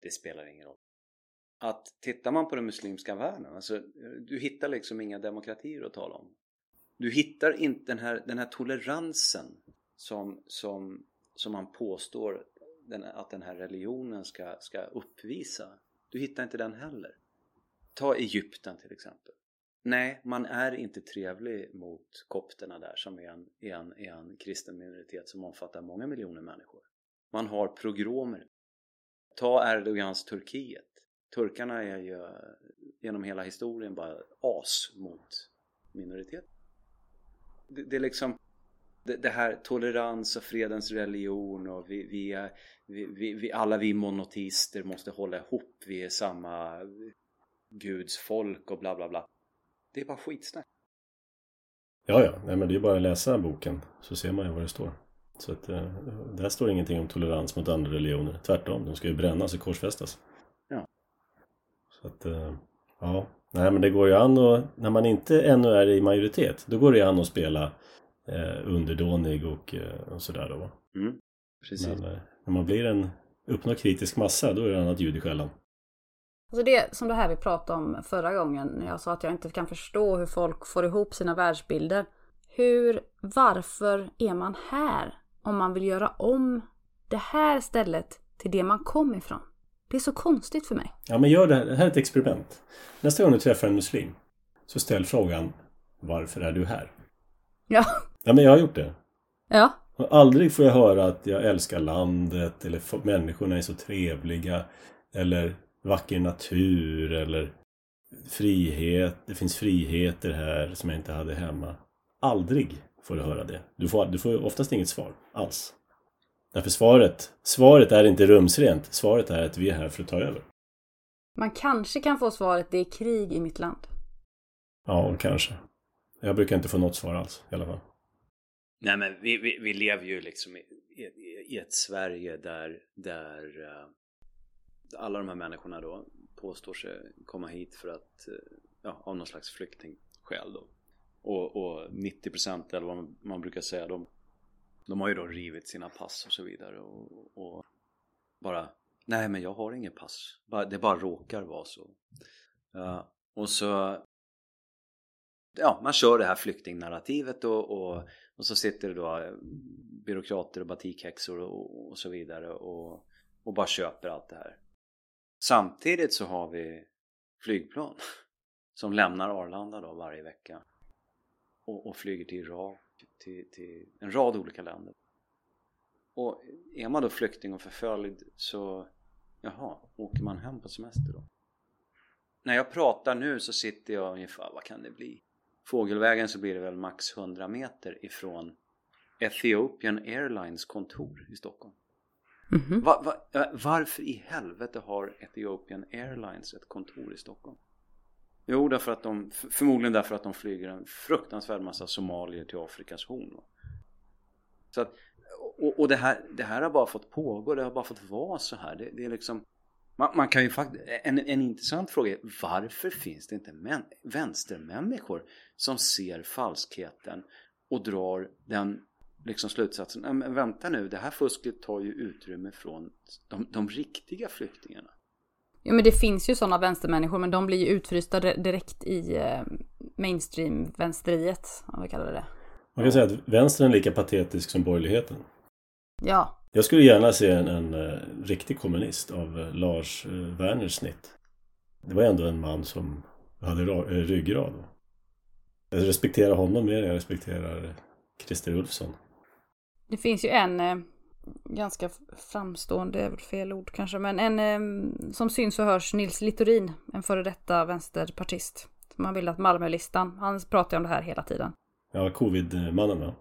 Det spelar ingen roll. Att tittar man på den muslimska världen alltså, du hittar liksom inga demokratier att tala om. Du hittar inte den här, den här toleransen som, som, som man påstår den, att den här religionen ska, ska uppvisa. Du hittar inte den heller ta Egypten till exempel Nej, man är inte trevlig mot kopterna där som är en, är en, är en kristen minoritet som omfattar många miljoner människor. Man har progromer. Ta Erdogans Turkiet. Turkarna är ju genom hela historien bara as mot minoritet. Det, det är liksom det, det, här tolerans och fredens religion och vi, vi, är, vi, vi, alla vi monoteister måste hålla ihop, vi är samma Guds folk och bla bla bla. Det är bara skitsnack. Ja, ja. Nej, men det är bara att läsa boken så ser man ju vad det står. Så att eh, där står ingenting om tolerans mot andra religioner. Tvärtom, de ska ju brännas och korsfästas. Ja. Så att, eh, ja. Nej, men det går ju an och när man inte ännu är i majoritet, då går det ju an att spela eh, underdånig och, eh, och sådär då. Mm, precis. Men när man blir en, uppnår kritisk massa, då är det annat ljud i skällan. Alltså det som det här vi pratade om förra gången när jag sa att jag inte kan förstå hur folk får ihop sina världsbilder. Hur, varför är man här om man vill göra om det här stället till det man kom ifrån? Det är så konstigt för mig. Ja, men gör det här. Det här är ett experiment. Nästa gång du träffar en muslim så ställ frågan Varför är du här? Ja. Ja, men jag har gjort det. Ja. Och aldrig får jag höra att jag älskar landet eller människorna är så trevliga eller vacker natur eller frihet. Det finns friheter här som jag inte hade hemma. Aldrig får du höra det. Du får, du får oftast inget svar alls. Därför svaret, svaret är inte rumsrent. Svaret är att vi är här för att ta över. Man kanske kan få svaret det är krig i mitt land. Ja, kanske. Jag brukar inte få något svar alls i alla fall. Nej men vi, vi, vi lever ju liksom i, i, i ett Sverige där, där uh, alla de här människorna då påstår sig komma hit för att, eh, ja, av någon slags flyktingskäl då. Och, och 90% eller vad man brukar säga, de, de har ju då rivit sina pass och så vidare och, och bara Nej men jag har inget pass, det bara råkar vara så. Uh, och så ja, man kör det här flyktingnarrativet och, och, och så sitter det då eh, byråkrater och batikhäxor och, och så vidare och, och bara köper allt det här. Samtidigt så har vi flygplan [LAUGHS] som lämnar Arlanda då varje vecka och, och flyger till Irak, till, till en rad olika länder. Och är man då flykting och förföljd så, jaha, åker man hem på semester då? När jag pratar nu så sitter jag ungefär, vad kan det bli? Fågelvägen så blir det väl max 100 meter ifrån Ethiopian Airlines kontor i Stockholm. Mm -hmm. va, va, eh, varför i helvete har Ethiopian Airlines ett kontor i Stockholm? Jo, därför att de, förmodligen därför att de flyger en fruktansvärd massa somalier till Afrikas horn. Så att, och, och det, här, det här har bara fått pågå, det har bara fått vara så här. Det, det är liksom man, man, kan ju faktiskt, en, en intressant fråga är varför finns det inte män, vänstermänniskor som ser falskheten och drar den liksom slutsatsen, men vänta nu, det här fusket tar ju utrymme från de, de riktiga flyktingarna. Ja men det finns ju sådana vänstermänniskor men de blir ju utfrysta direkt i eh, mainstream-vänsteriet, om vi kallar det det. Man kan säga att vänstern är lika patetisk som borgerligheten. Ja. Jag skulle gärna se en, en, en eh, riktig kommunist av uh, Lars Werners snitt. Det var ändå en man som hade ryggrad. Jag respekterar honom mer än jag respekterar Christer Ulfsson. Det finns ju en eh, ganska framstående, är väl fel ord kanske, men en eh, som syns och hörs, Nils Littorin, en före detta vänsterpartist. Som han vill att Malmölistan, han pratar ju om det här hela tiden. Ja, covid-mannen va?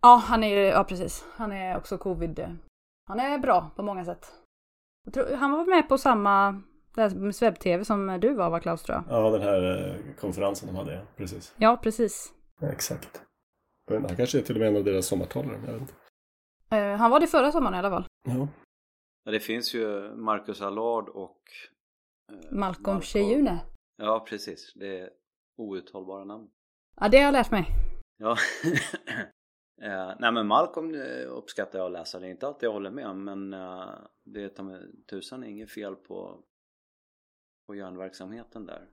Ja, han är ja precis. Han är också covid. Han är bra på många sätt. Tror, han var med på samma med webb-tv som du var va Klaus tror jag? Ja, den här eh, konferensen de hade. Precis. Ja, precis. Ja, exakt. Men Han kanske är till och med en av deras sommartalare, jag vet inte. Eh, han var det förra sommaren i alla fall. Ja. Ja, det finns ju Marcus Allard och eh, Malcolm Cheyune. Ja, precis. Det är outtalbara namn. Ja, det har jag lärt mig. Ja. [LAUGHS] eh, nej men Malcolm eh, uppskattar jag att läsa. Det är inte alltid jag håller med men eh, det är tusan inget fel på, på järnverksamheten där.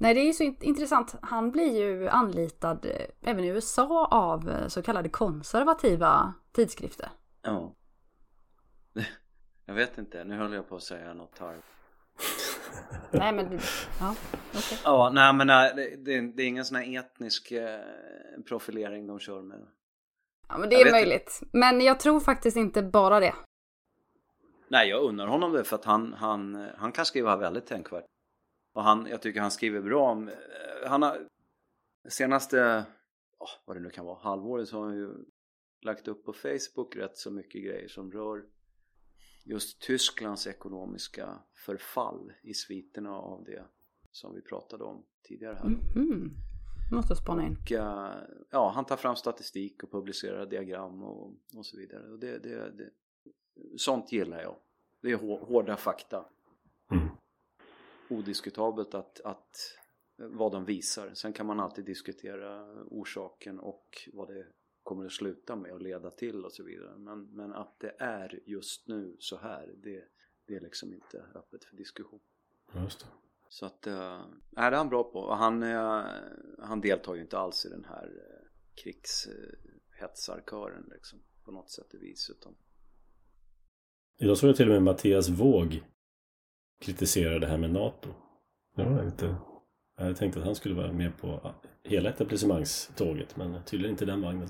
Nej, det är ju så int- intressant. Han blir ju anlitad eh, även i USA av eh, så kallade konservativa tidskrifter. Ja. [LAUGHS] Jag vet inte, nu höll jag på att säga något här. [LAUGHS] Nej, men ja, okej. Ja, nej men nej, det, det, det är ingen sån här etnisk eh, profilering de kör med. Ja, men det Jag är möjligt. Men jag tror faktiskt inte bara det. Nej, jag unnar honom det för att han, han, han kan skriva väldigt tänkvärt. Och han, jag tycker han skriver bra om, eh, han har senaste, åh, vad det nu kan vara, halvåret så har han ju lagt upp på Facebook rätt så mycket grejer som rör just Tysklands ekonomiska förfall i sviterna av det som vi pratade om tidigare här. Mhm. Måste jag spana in. Och, eh, ja, han tar fram statistik och publicerar diagram och, och så vidare. Och det, det, det, sånt gillar jag. Det är hår- hårda fakta. Mm. Odiskutabelt att, att vad de visar. Sen kan man alltid diskutera orsaken och vad det kommer att sluta med och leda till och så vidare. Men, men att det är just nu så här, det, det är liksom inte öppet för diskussion. Just det. Så att, äh, det är han bra på. Han, eh, han deltar ju inte alls i den här eh, krigshetsarkören liksom. På något sätt och vis. Utan, Idag såg jag till och med Mattias Våg kritisera det här med NATO. Det var inte... Jag hade tänkt att han skulle vara med på hela etablissemangståget, men tydligen inte den vagnen.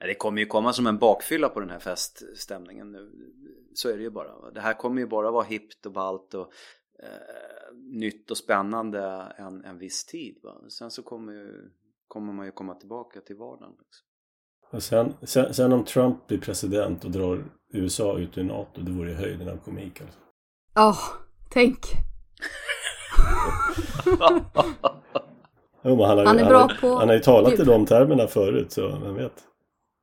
Nej, det kommer ju komma som en bakfylla på den här feststämningen nu. Så är det ju bara. Det här kommer ju bara vara hippt och ballt och eh, nytt och spännande en, en viss tid. Va? Sen så kommer, ju, kommer man ju komma tillbaka till vardagen. Liksom. Och sen, sen, sen om Trump blir president och drar USA ut ur NATO, det vore ju höjden av komik alltså. Åh, tänk. Jo, han, har, Han är ju- bra han, har- på han har ju talat i ljud. de termerna förut, så vem vet.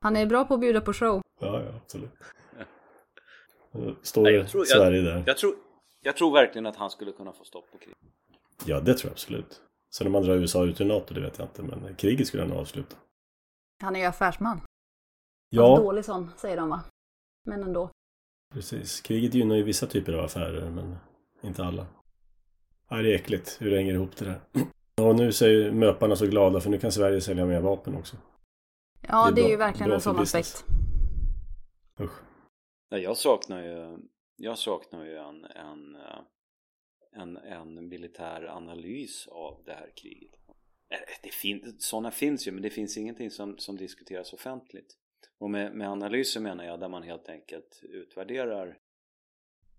Han är bra på att bjuda på show. Ja, ja, absolut. [LAUGHS] Står Nej, jag tror- jag- Sverige där. Jag, tror, jag tror verkligen att han skulle kunna få stopp på krig. Ja, det tror jag absolut. Sen om man drar USA ut ur NATO, det vet jag inte, men kriget skulle han avsluta. Han är ju affärsman. Ja, Dålig sån, säger de va? Men ändå. Precis. Kriget gynnar ju vissa typer av affärer, men inte alla. Nej, det är äckligt hur det hänger ihop det där. [CLEARS THROAT] Och nu säger möparna så glada för nu kan Sverige sälja mer vapen också. Ja, Det är det är, bra- ju verkligen en sån aspekt. Usch. Nej, jag saknar ju, jag saknar ju en, en, en, en militär analys av det här kriget. Det fin, sådana finns ju men det finns ingenting som, som diskuteras offentligt. Och med, med analyser menar jag där man helt enkelt utvärderar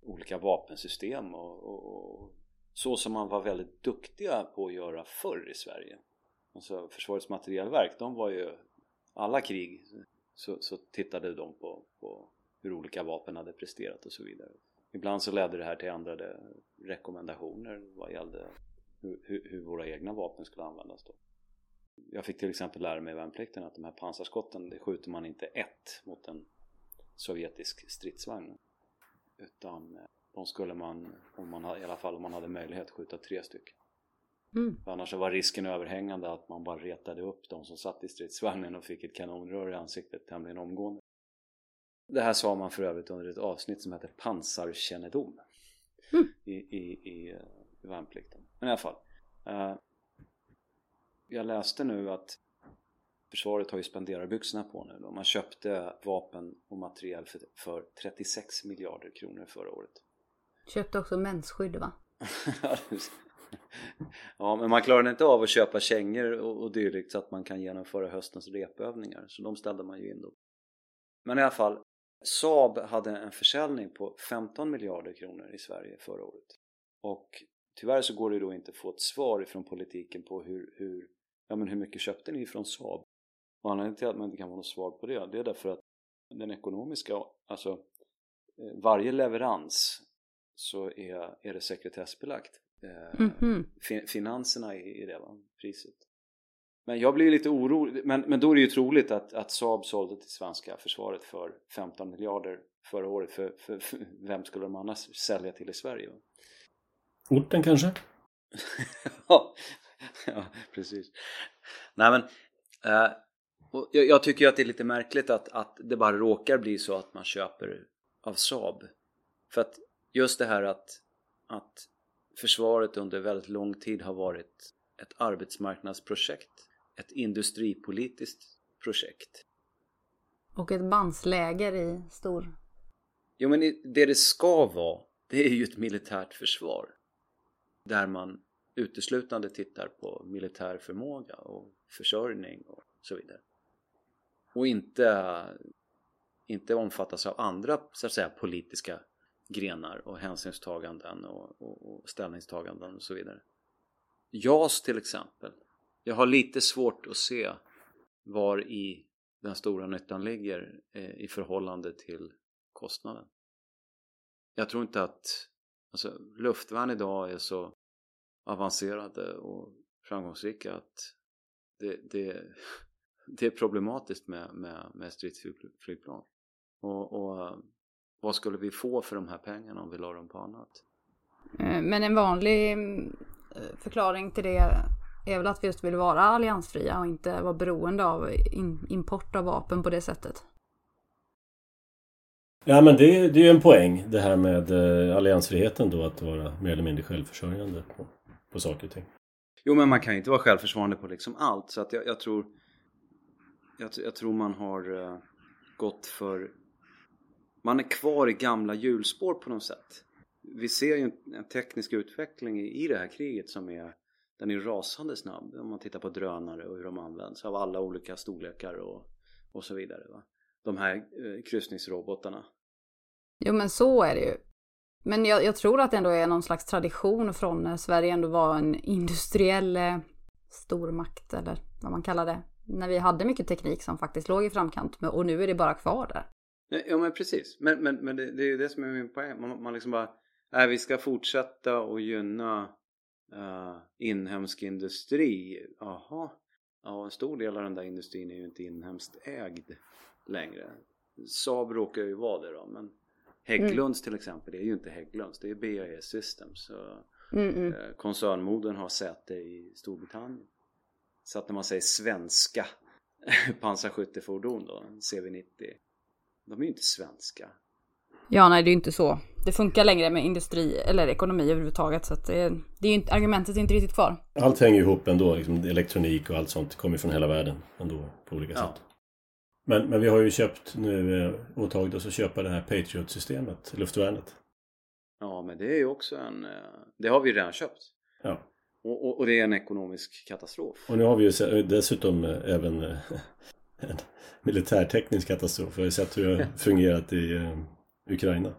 olika vapensystem och, och, och så som man var väldigt duktiga på att göra förr i Sverige. Alltså Försvarets materielverk, de var ju alla krig så, så tittade de på, på hur olika vapen hade presterat och så vidare. Ibland så ledde det här till ändrade rekommendationer vad gällde hur, hur, hur våra egna vapen skulle användas då. Jag fick till exempel lära mig i värnplikten att de här pansarskotten, det skjuter man inte ett mot en sovjetisk stridsvagn. Utan eh, de skulle man, om man, i alla fall om man hade möjlighet, skjuta tre stycken. Mm. Annars så var risken överhängande att man bara retade upp de som satt i stridsvagnen och fick ett kanonrör i ansiktet tämligen omgående. Det här sa man för övrigt under ett avsnitt som heter pansarkännedom Mm. i, i, i, eh, i värnplikten. Men i alla fall. Eh, jag läste nu att försvaret har ju spenderarbyxorna på nu. Man köpte vapen och materiel för, för 36 miljarder kronor förra året. Köpte också mensskydd va? [LAUGHS] ja, men man klarade inte av att köpa kängor och, och dylikt så att man kan genomföra höstens repövningar. Så de ställde man ju in då. Men i alla fall, Saab hade en försäljning på 15 miljarder kronor i Sverige förra året. Och tyvärr så går det då inte att få ett svar ifrån politiken på hur, hur, ja, men hur mycket köpte ni från Saab? Och anledningen till att man inte kan få något svar på det, det är därför att den ekonomiska, alltså eh, varje leverans så är, är det sekretessbelagt. Mm -hmm. Finanserna i, i det, va? priset. Men jag blir lite orolig, men, men då är det ju troligt att, att Saab sålde till svenska försvaret för 15 miljarder förra året. För, för, för vem skulle de annars sälja till i Sverige? Orten kanske? [LAUGHS] ja, [LAUGHS] precis. Nej men, eh, jag, jag, tycker ju att det är lite märkligt att, att det bara råkar bli så att man köper av Saab. För att just det här att, att försvaret under väldigt lång tid har varit ett arbetsmarknadsprojekt ett industripolitiskt projekt. Och ett bandsläger i stor... Jo men det det ska vara, det är ju ett militärt försvar. Där man uteslutande tittar på militär förmåga och försörjning och så vidare. Och inte, inte omfattas av andra så att säga politiska grenar och hänsynstaganden och, och, och ställningstaganden och så vidare. JAS till exempel jag har lite svårt att se var i den stora nyttan ligger eh, i förhållande till kostnaden. Jag tror inte att alltså, luftvärn idag är så avancerade och framgångsrika att det, det, [LAUGHS] det är problematiskt med, med, med stridsflygplan. Och, och vad skulle vi få för de här pengarna om vi la dem på annat? Eh, men en vanlig mm, förklaring till det är väl att vi just vill vara alliansfria och inte vara beroende av in, import av vapen på det sättet. Ja men det, det är ju en poäng det här med eh, alliansfriheten då att vara mer eller mindre självförsörjande på, på saker och ting. Jo men man kan ju inte vara självförsvarande på liksom allt så att jag, jag tror jag, jag, tror man har uh, gått för man är kvar i gamla hjulspår på något sätt. Vi ser ju en, en teknisk utveckling i, i det här kriget som är den är rasande snabb om man tittar på drönare och hur de används av alla olika storlekar och, och så vidare. Va? De här eh, kryssningsrobotarna. Jo men så är det ju. Men jag, jag, tror att det ändå är någon slags tradition från när Sverige ändå var en industriell eh, stormakt eller vad man kallar det. När vi hade mycket teknik som faktiskt låg i framkant och nu är det bara kvar där. Ja men precis, men, men, men det, det är ju det som är min poäng. Man, man liksom bara, nej vi ska fortsätta och gynna uh, inhemsk industri. Jaha, ja en stor del av den där industrin är ju inte inhemskt ägd längre. Saab råkar ju vara det då men Hägglunds mm. till exempel det är ju inte Hägglunds det är BAE Systems. Mm -mm. Uh, koncernmodern har säte i Storbritannien. Så att när man säger svenska [LAUGHS] pansarskyttefordon då, CV90 de är ju inte svenska. Ja, nej det är ju inte så det funkar längre med industri eller ekonomi överhuvudtaget. Så att det, det är inte, argumentet är inte riktigt kvar. Allt hänger ihop ändå. Liksom, elektronik och allt sånt kommer från hela världen ändå på olika ja. sätt. Men, men vi har ju köpt nu, eh, åtagit oss att köpa det här Patriot-systemet, luftvärnet. Ja, men det är ju också en... Eh, det har vi redan köpt. Ja. Och, och, och det är en ekonomisk katastrof. Och nu har vi ju dessutom eh, även [LAUGHS] en militärteknisk katastrof. Vi har ju sett hur det har [LAUGHS] fungerat i Ukraina.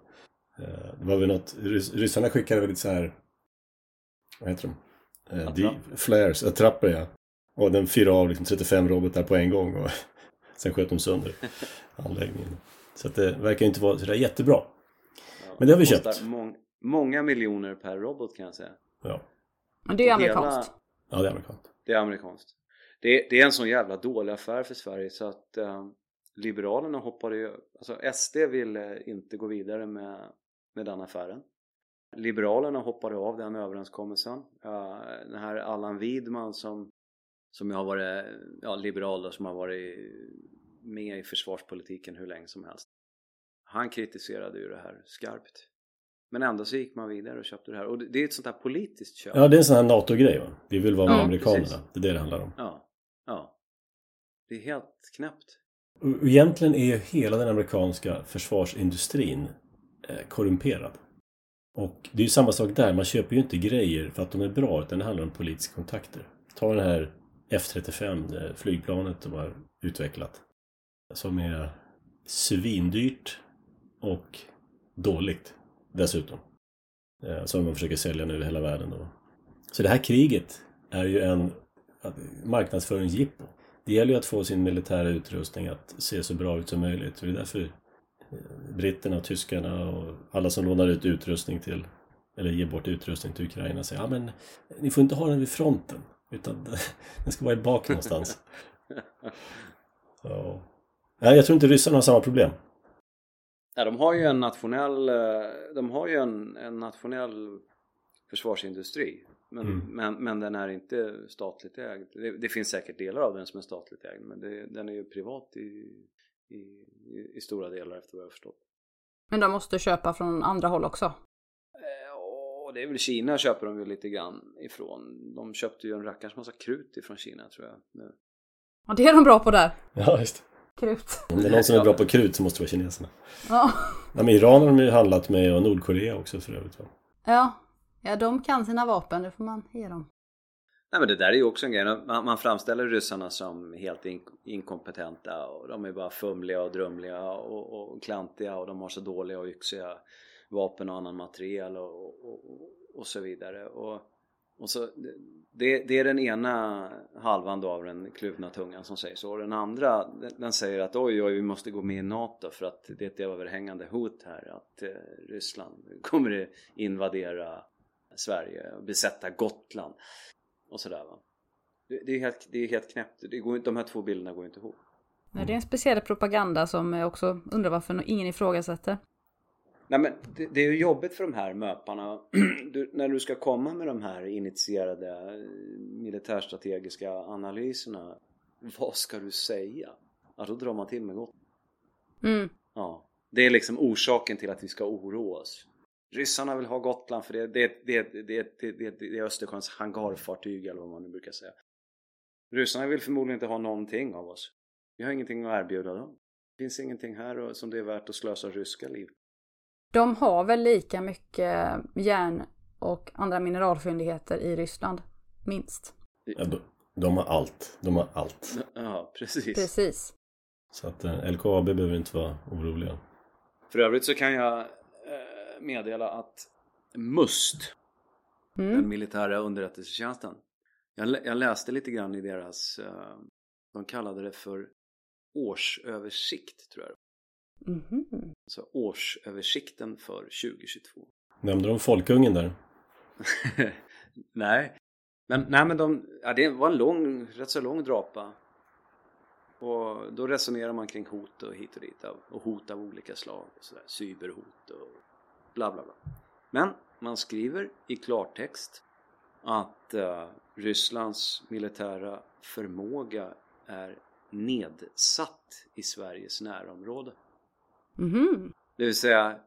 Det var väl något, ryssarna skickade väl lite så här, vad heter de? Flares, attrapper ja. Och den fyrade av liksom 35 robotar på en gång och sen sköt de sönder anläggningen. Så att det verkar inte vara sådär jättebra. Ja, Men det har vi köpt. Må många miljoner per robot kan jag säga. Ja. Men det är amerikanskt. Hela... Ja, det är amerikanskt. Det är amerikanskt. Det är, det är en sån jävla dålig affär för Sverige så att uh, Liberalerna hoppade ju, alltså SD ville inte gå vidare med med den affären. Liberalerna hoppade av den överenskommelsen. Den här Allan Widman som, som har varit ja, liberal och som har varit med i försvarspolitiken hur länge som helst. Han kritiserade ju det här skarpt. Men ändå så gick man vidare och köpte det här. Och det är ett sånt här politiskt köp. Ja, det är en sån här NATO-grej va? Vi vill vara med ja, amerikanerna. Precis. Det är det det handlar om. Ja, ja. Det är helt knäppt. Egentligen är hela den amerikanska försvarsindustrin Eh, korrumperad. Och det är ju samma sak där, man köper ju inte grejer för att de är bra utan det handlar om politiska kontakter. Ta den här F35, flygplanet de har utvecklat. Som är svindyrt och dåligt dessutom. Eh, som de försöker sälja nu i hela världen. Då. Så det här kriget är ju en marknadsföringsjippo. Det gäller ju att få sin militära utrustning att se så bra ut som möjligt. Det är därför eh, britterna och tyskarna och alla som lånar ut utrustning till eller ger bort utrustning till Ukraina säger ja men ni får inte ha den vid fronten utan [LAUGHS] den ska vara i bak någonstans. Så. Nej, jag tror inte ryssarna har samma problem. Ja, de har ju en nationell, eh, de har ju en, en nationell försvarsindustri men, mm. men, men den är inte statligt ägd. Det, det, finns säkert delar av den som är statligt ägd men det, den är ju privat i, i, i, stora delar efter vad jag förstått. Men de måste köpa från andra håll också? Det är väl Kina köper de ju lite grann ifrån. De köpte ju en rackarns massa krut ifrån Kina tror jag. Nu. Ja, det är de bra på där. Ja, visst. Krut. Om det är någon som är bra på krut så måste det vara kineserna. Ja. Nej, men Iran har de ju handlat med och Nordkorea också för övrigt. Va? Ja, Ja, de kan sina vapen, det får man ge dem. Nej men det där är ju också en grej, man, man framställer ryssarna som helt in, inkompetenta och de är bara fumliga och drumliga och, och klantiga och de har så dåliga och yxiga vapen och annan materiel och, och, och så vidare. Och, och så, det, det, är den ena halvan då av den kluvna tungan som säger så. Och den andra den säger att oj, oj, vi måste gå med i NATO för att det är ett överhängande hot här att eh, Ryssland kommer invadera Sverige och besätta Gotland och sådär va. Det, är helt, det är helt knäppt. Det går, de här två bilderna går inte ihop. Nej, det är en speciell propaganda som jag också undrar varför ingen ifrågasätter. Nej men det, det är ju jobbigt för de här möparna. [CLEARS THROAT] Du, när du ska komma med de här initierade eh, militärstrategiska analyserna. Vad ska du säga? Ja, då drar man till med gott. Mm. Ja. Det är liksom orsaken till att vi ska oroa oss. Ryssarna vill ha Gotland för det, det, det, det, det, det, det är Östersjöns hangarfartyg eller vad man nu brukar säga. Ryssarna vill förmodligen inte ha någonting av oss. Vi har ingenting att erbjuda dem. Det finns ingenting här som det är värt att slösa ryska liv. De har väl lika mycket järn och andra mineralfyndigheter i Ryssland, minst. Ja, de, har allt. De har allt. Ja, precis. Precis. Så att eh, LKAB behöver inte vara oroliga. För övrigt så kan jag meddela att MUST, mm. den militära underrättelsetjänsten, jag, jag, läste lite grann i deras, uh, de kallade det för årsöversikt tror jag. Mm. Så årsöversikten för 2022. Nämnde de Folkungen där? [LAUGHS] nej, men, nej, men de, ja, det var en lång, rätt så lång drapa. Och då resonerar man kring hot och hit och dit och hot av olika slag. Och sådär. Cyberhot och bla bla bla. Men man skriver i klartext att uh, Rysslands militära förmåga är nedsatt i Sveriges närområde. Mm. Det vill säga,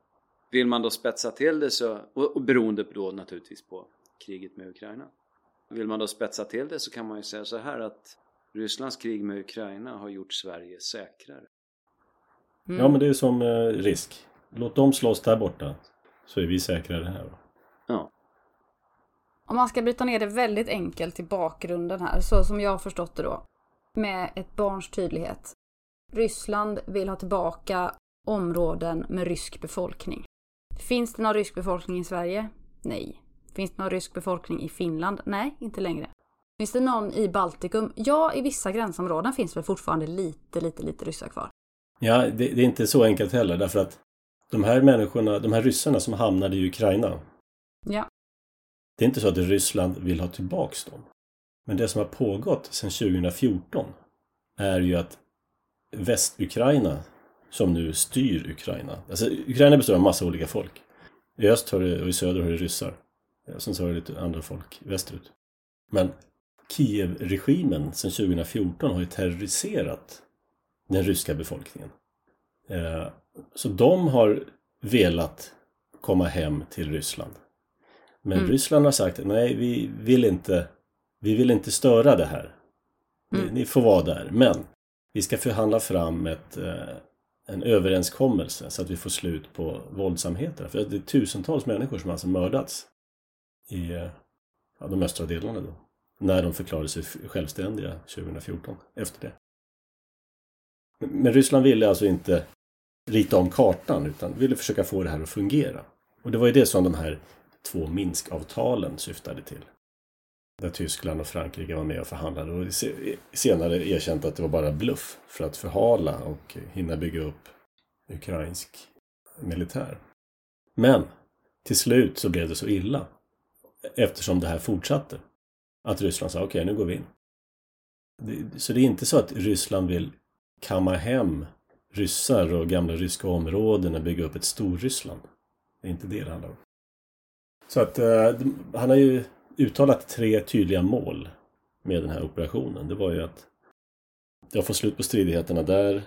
vill man då spetsa till det så, och, och beroende då naturligtvis på kriget med Ukraina. Vill man då spetsa till det så kan man ju säga så här att Rysslands krig med Ukraina har gjort Sverige säkrare. Mm. Ja men det är som eh, risk. Låt dem slåss där borta så är vi säkrare här. Ja. Om man ska bryta ner det väldigt enkelt till bakgrunden här, så som jag har förstått det då, med ett barns tydlighet. Ryssland vill ha tillbaka områden med rysk befolkning. Finns det någon rysk befolkning i Sverige? Nej. Finns det någon rysk befolkning i Finland? Nej, inte längre. Finns det någon i Baltikum? Ja, i vissa gränsområden finns väl fortfarande lite, lite, lite ryssar kvar. Ja, det, det, är inte så enkelt heller därför att de här människorna, de här ryssarna som hamnade i Ukraina. Ja. Det är inte så att Ryssland vill ha tillbaks dem. Men det som har pågått sedan 2014 är ju att Västukraina, som nu styr Ukraina. Alltså Ukraina består av massa olika folk. I öst har det, och i söder har det ryssar. Sen så har det lite andra folk västerut. Men Kiev-regimen sedan 2014 har ju terroriserat den ryska befolkningen. Eh, så de har velat komma hem till Ryssland. Men mm. Ryssland har sagt nej, vi vill inte, vi vill inte störa det här. Mm. Ni, ni, får vara där, men vi ska förhandla fram ett, eh, en överenskommelse så att vi får slut på våldsamheterna. För det är tusentals människor som alltså mördats i ja, de östra delarna då. När de förklarade sig självständiga 2014, efter det. Men Ryssland ville alltså inte rita om kartan utan ville försöka få det här att fungera. Och det var ju det som de här två Minskavtalen syftade till. Där Tyskland och Frankrike var med och förhandlade och senare erkänt att det var bara bluff för att förhala och hinna bygga upp ukrainsk militär. Men till slut så blev det så illa eftersom det här fortsatte. Att Ryssland sa okej, okay, nu går vi in. Så det är inte så att Ryssland vill kamma hem ryssar och gamla ryska områden och bygga upp ett Storryssland. Det är inte det det handlar om. Så att eh, han har ju uttalat tre tydliga mål med den här operationen. Det var ju att jag får slut på stridigheterna där.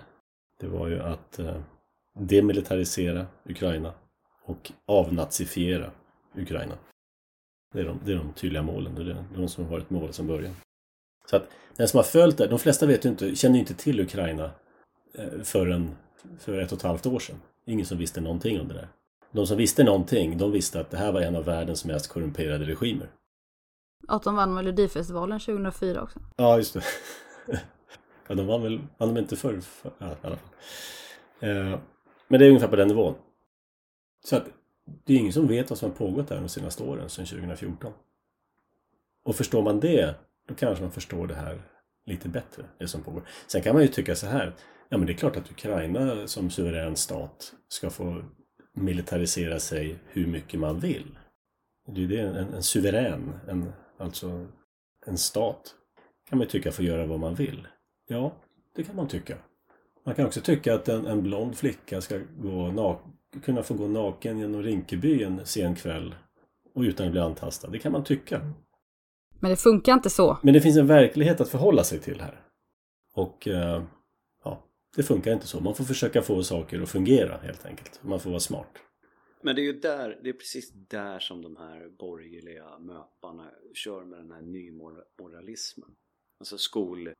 Det var ju att eh, demilitarisera Ukraina och avnazifiera Ukraina. Det är de, det är de tydliga målen. Det är de som har varit mål sedan början. Så att den som har följt det, de flesta vet ju inte, känner ju inte till Ukraina eh, förrän för ett och ett halvt år sedan. Ingen som visste någonting om det där. De som visste någonting, de visste att det här var en av världens mest korrumperade regimer. Att de vann Melodifestivalen 2004 också. Ja, just det. [LAUGHS] ja, de vann väl, vann de inte förr? För, ja, i alla fall. Eh, men det är ungefär på den nivån. Så att det är ingen som vet vad som har pågått där de senaste åren, sedan 2014. Och förstår man det, då kanske man förstår det här lite bättre, det som pågår. Sen kan man ju tycka så här, ja men det är klart att Ukraina som suverän stat ska få militarisera sig hur mycket man vill. Det är ju det, en, en suverän, en, alltså en stat, kan man tycka får göra vad man vill. Ja, det kan man tycka. Man kan också tycka att en, en blond flicka ska gå kunna få gå naken genom Rinkeby en sen kväll och utan att bli antastad. Det kan man tycka. Men det funkar inte så. Men det finns en verklighet att förhålla sig till här. Och eh, ja, det funkar inte så. Man får försöka få saker att fungera helt enkelt. Man får vara smart. Men det är ju där, det är precis där som de här borgerliga möparna kör med den här nymoralismen. Alltså skol,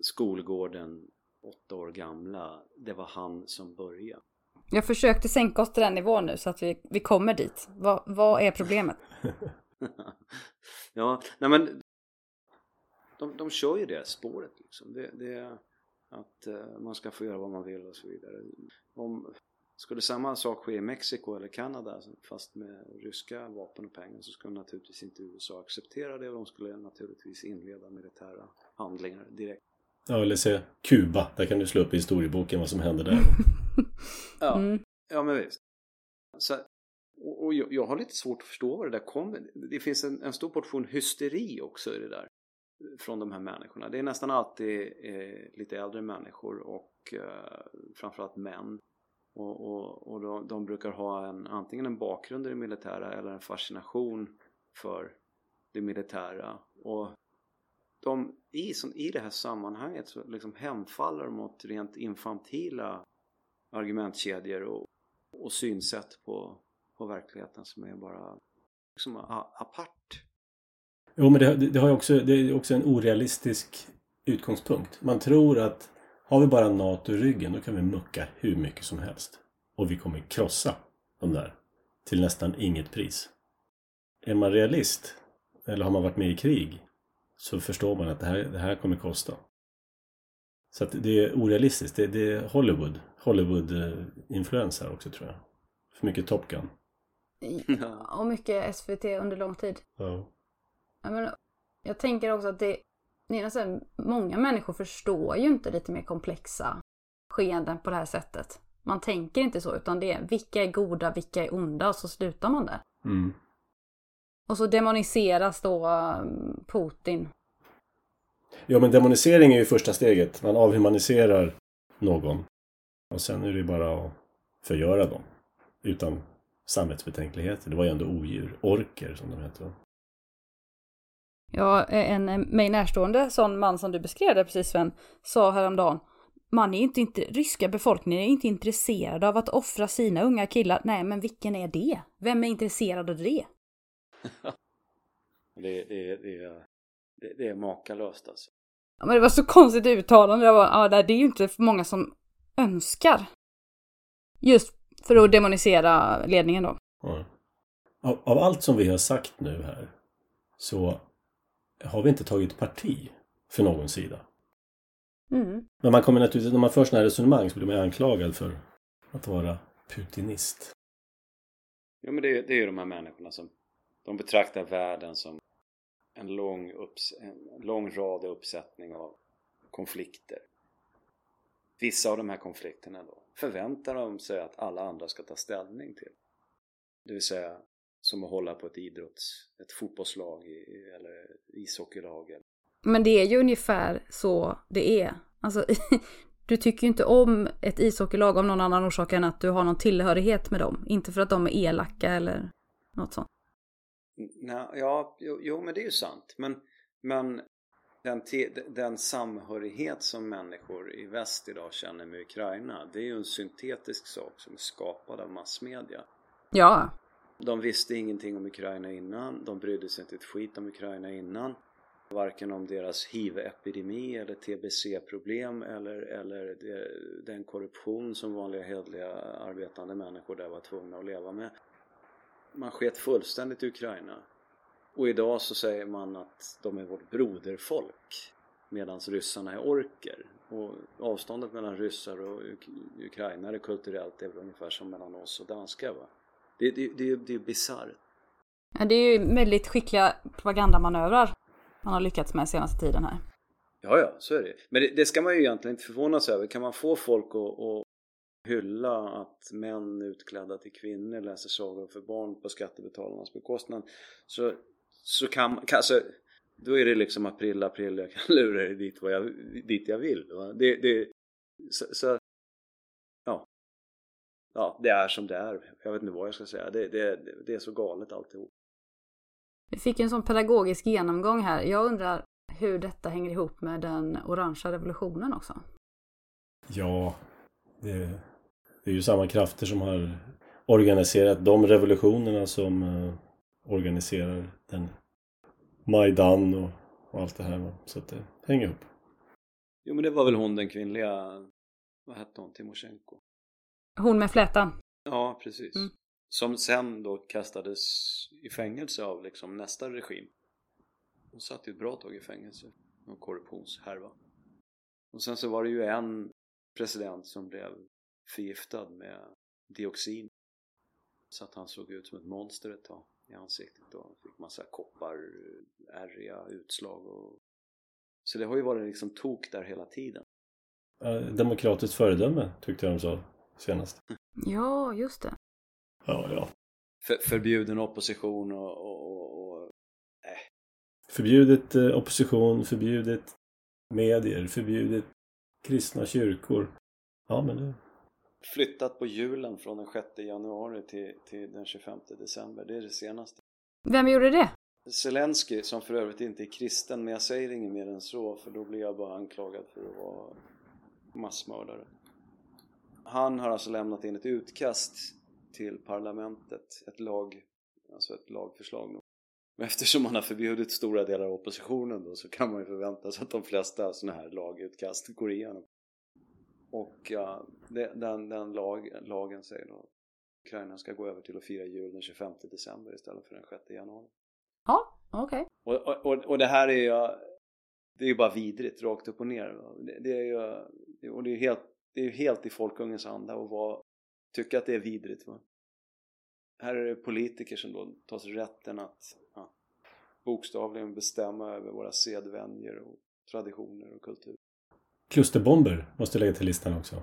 skolgården, åtta år gamla, det var han som började. Jag försökte sänka oss till den nivån nu så att vi, vi kommer dit. Va, vad är problemet? [LAUGHS] ja, nej men de, de kör ju det spåret liksom. Det, det är att uh, man ska få göra vad man vill och så vidare. Om, skulle samma sak ske i Mexiko eller Kanada fast med ryska vapen och pengar så skulle naturligtvis inte USA acceptera det och de skulle naturligtvis inleda militära handlingar direkt. Ja, eller se Kuba. Där kan du slå upp i historieboken vad som hände där. [LAUGHS] ja, mm. ja, men visst. Så, och, och jag, jag, har lite svårt att förstå vad det där kommer. Det finns en, en, stor portion hysteri också i det där. Från de här människorna. Det är nästan alltid eh, lite äldre människor och eh, framförallt män. Och, och, och de, de, brukar ha en, antingen en bakgrund i det militära eller en fascination för det militära. Och de, i, som, i det här sammanhanget så liksom hemfaller de åt rent infantila argumentkedjor och, och synsätt på, på verkligheten som är bara liksom apart. Jo, men det, det, har också, det är också en orealistisk utgångspunkt. Man tror att har vi bara NATO i ryggen då kan vi mucka hur mycket som helst. Och vi kommer krossa de där till nästan inget pris. Är man realist, eller har man varit med i krig, så förstår man att det här, det här kommer kosta. Så att det är orealistiskt. Det, det är Hollywood. Hollywood-influens här också tror jag. För mycket Top Gun. Ja, och mycket SVT under lång tid. Ja. Jag, menar, jag tänker också att det, det många människor förstår ju inte lite mer komplexa skeenden på det här sättet. Man tänker inte så, utan det är vilka är goda, vilka är onda, och så slutar man där. Mm. Och så demoniseras då um, Putin. Ja, men demonisering är ju första steget. Man avhumaniserar någon. Och sen är det bara att förgöra dem. Utan samvetsbetänkligheter. Det var ju ändå odjur. Orker som de heter. Ja, en mig närstående sån man som du beskrev det precis Sven, sa häromdagen. Man är inte, inte, ryska befolkningen är inte intresserad av att offra sina unga killar. Nej, men vilken är det? Vem är intresserad av det? [LAUGHS] det, det, det, det, det är makalöst alltså. Ja, men det var så konstigt uttalande. Jag var, ja, det är ju inte många som önskar. Just för att demonisera ledningen då. Ja. Av, av, allt som vi har sagt nu här så har vi inte tagit parti för någon sida. Mm. Men man kommer naturligtvis, när man för sådana här resonemang så blir man anklagad för att vara putinist. Ja men det, det är ju de här människorna som De betraktar världen som en lång, upps en lång rad uppsättning av konflikter. Vissa av de här konflikterna då förväntar de sig att alla andra ska ta ställning till. Det vill säga som att hålla på ett idrotts, ett fotbollslag eller ishockeylag. Men det är ju ungefär så det är. Alltså, [LAUGHS] du tycker ju inte om ett ishockeylag av någon annan orsak än att du har någon tillhörighet med dem. Inte för att de är elaka eller något sånt. Nej, ja, jo, jo, men det är ju sant. Men, men den, den samhörighet som människor i väst idag känner med Ukraina det är ju en syntetisk sak som är skapad av massmedia. Ja. De visste ingenting om Ukraina innan, de brydde sig inte ett skit om Ukraina innan. Varken om deras hiv-epidemi eller tbc-problem eller, eller den korruption som vanliga hedliga arbetande människor där var tvungna att leva med. Man sket fullständigt i Ukraina. Och idag så säger man att de är vårt broderfolk medan ryssarna är orker. Och avståndet mellan ryssar och ukrainare kulturellt är väl ungefär som mellan oss och danskar va? Det, det, det, det är bisarrt. Det är ju väldigt skickliga propagandamanövrar man har lyckats med senaste tiden här. Ja, ja, så är det. Men det, det ska man ju egentligen inte förvånas över. Kan man få folk att, att hylla att män utklädda till kvinnor läser sagor för barn på skattebetalarnas bekostnad så, så kan man, alltså, då är det liksom april, april, jag kan lura dig dit, vad jag, dit jag vill. Det, det, så, så. Ja, det är som det är. Jag vet inte vad jag ska säga. Det, det, det är så galet alltihop. Vi fick en sån pedagogisk genomgång här. Jag undrar hur detta hänger ihop med den orangea revolutionen också. Ja, det, det är ju samma krafter som har organiserat de revolutionerna som uh, organiserar den Majdan och, och, allt det här. Så att det hänger ihop. Jo men det var väl hon den kvinnliga, vad hette hon, Timosjenko? Hon med flätan? Ja, precis. Mm. Som sen då kastades i fängelse av liksom nästa regim. Hon satt ju ett bra tag i fängelse. Någon korruptionshärva. Och sen så var det ju en president som blev förgiftad med dioxin. Så att han såg ut som ett monster ett tag i ansiktet och fick massa koppar, ärriga utslag och... Så det har ju varit liksom tok där hela tiden. Demokratiskt föredöme tyckte jag de sa senast. Ja, just det. Ja, ja. För, förbjuden opposition och... och, och, och äh. Förbjudet eh, opposition, förbjudet medier, förbjudet kristna kyrkor. Ja, men det... Flyttat på julen från den 6 januari till, till den 25 december. Det är det senaste. Vem gjorde det? Zelensky, som för övrigt inte är kristen, men jag säger inget mer än så för då blir jag bara anklagad för att vara massmördare. Han har alltså lämnat in ett utkast till parlamentet, ett lag, alltså ett lagförslag. Men eftersom man har förbjudit stora delar av oppositionen då så kan man ju förvänta sig att de flesta sådana här lagutkast går igenom. Och ja, den, den lag, lagen säger då att Ukraina ska gå över till att fira jul den 25 december istället för den 6 januari. Ja, okej. Okay. Och, och, och det här är ju det är ju bara vidrigt rakt upp och ner. Det, det är ju och det är helt, det är helt i folkungens anda att vara, tycka att det är vidrigt. Va? Här är det politiker som då tar sig rätten att ja, bokstavligen bestämma över våra sedvänjer och traditioner och kultur. Klusterbomber måste lägga till listan också.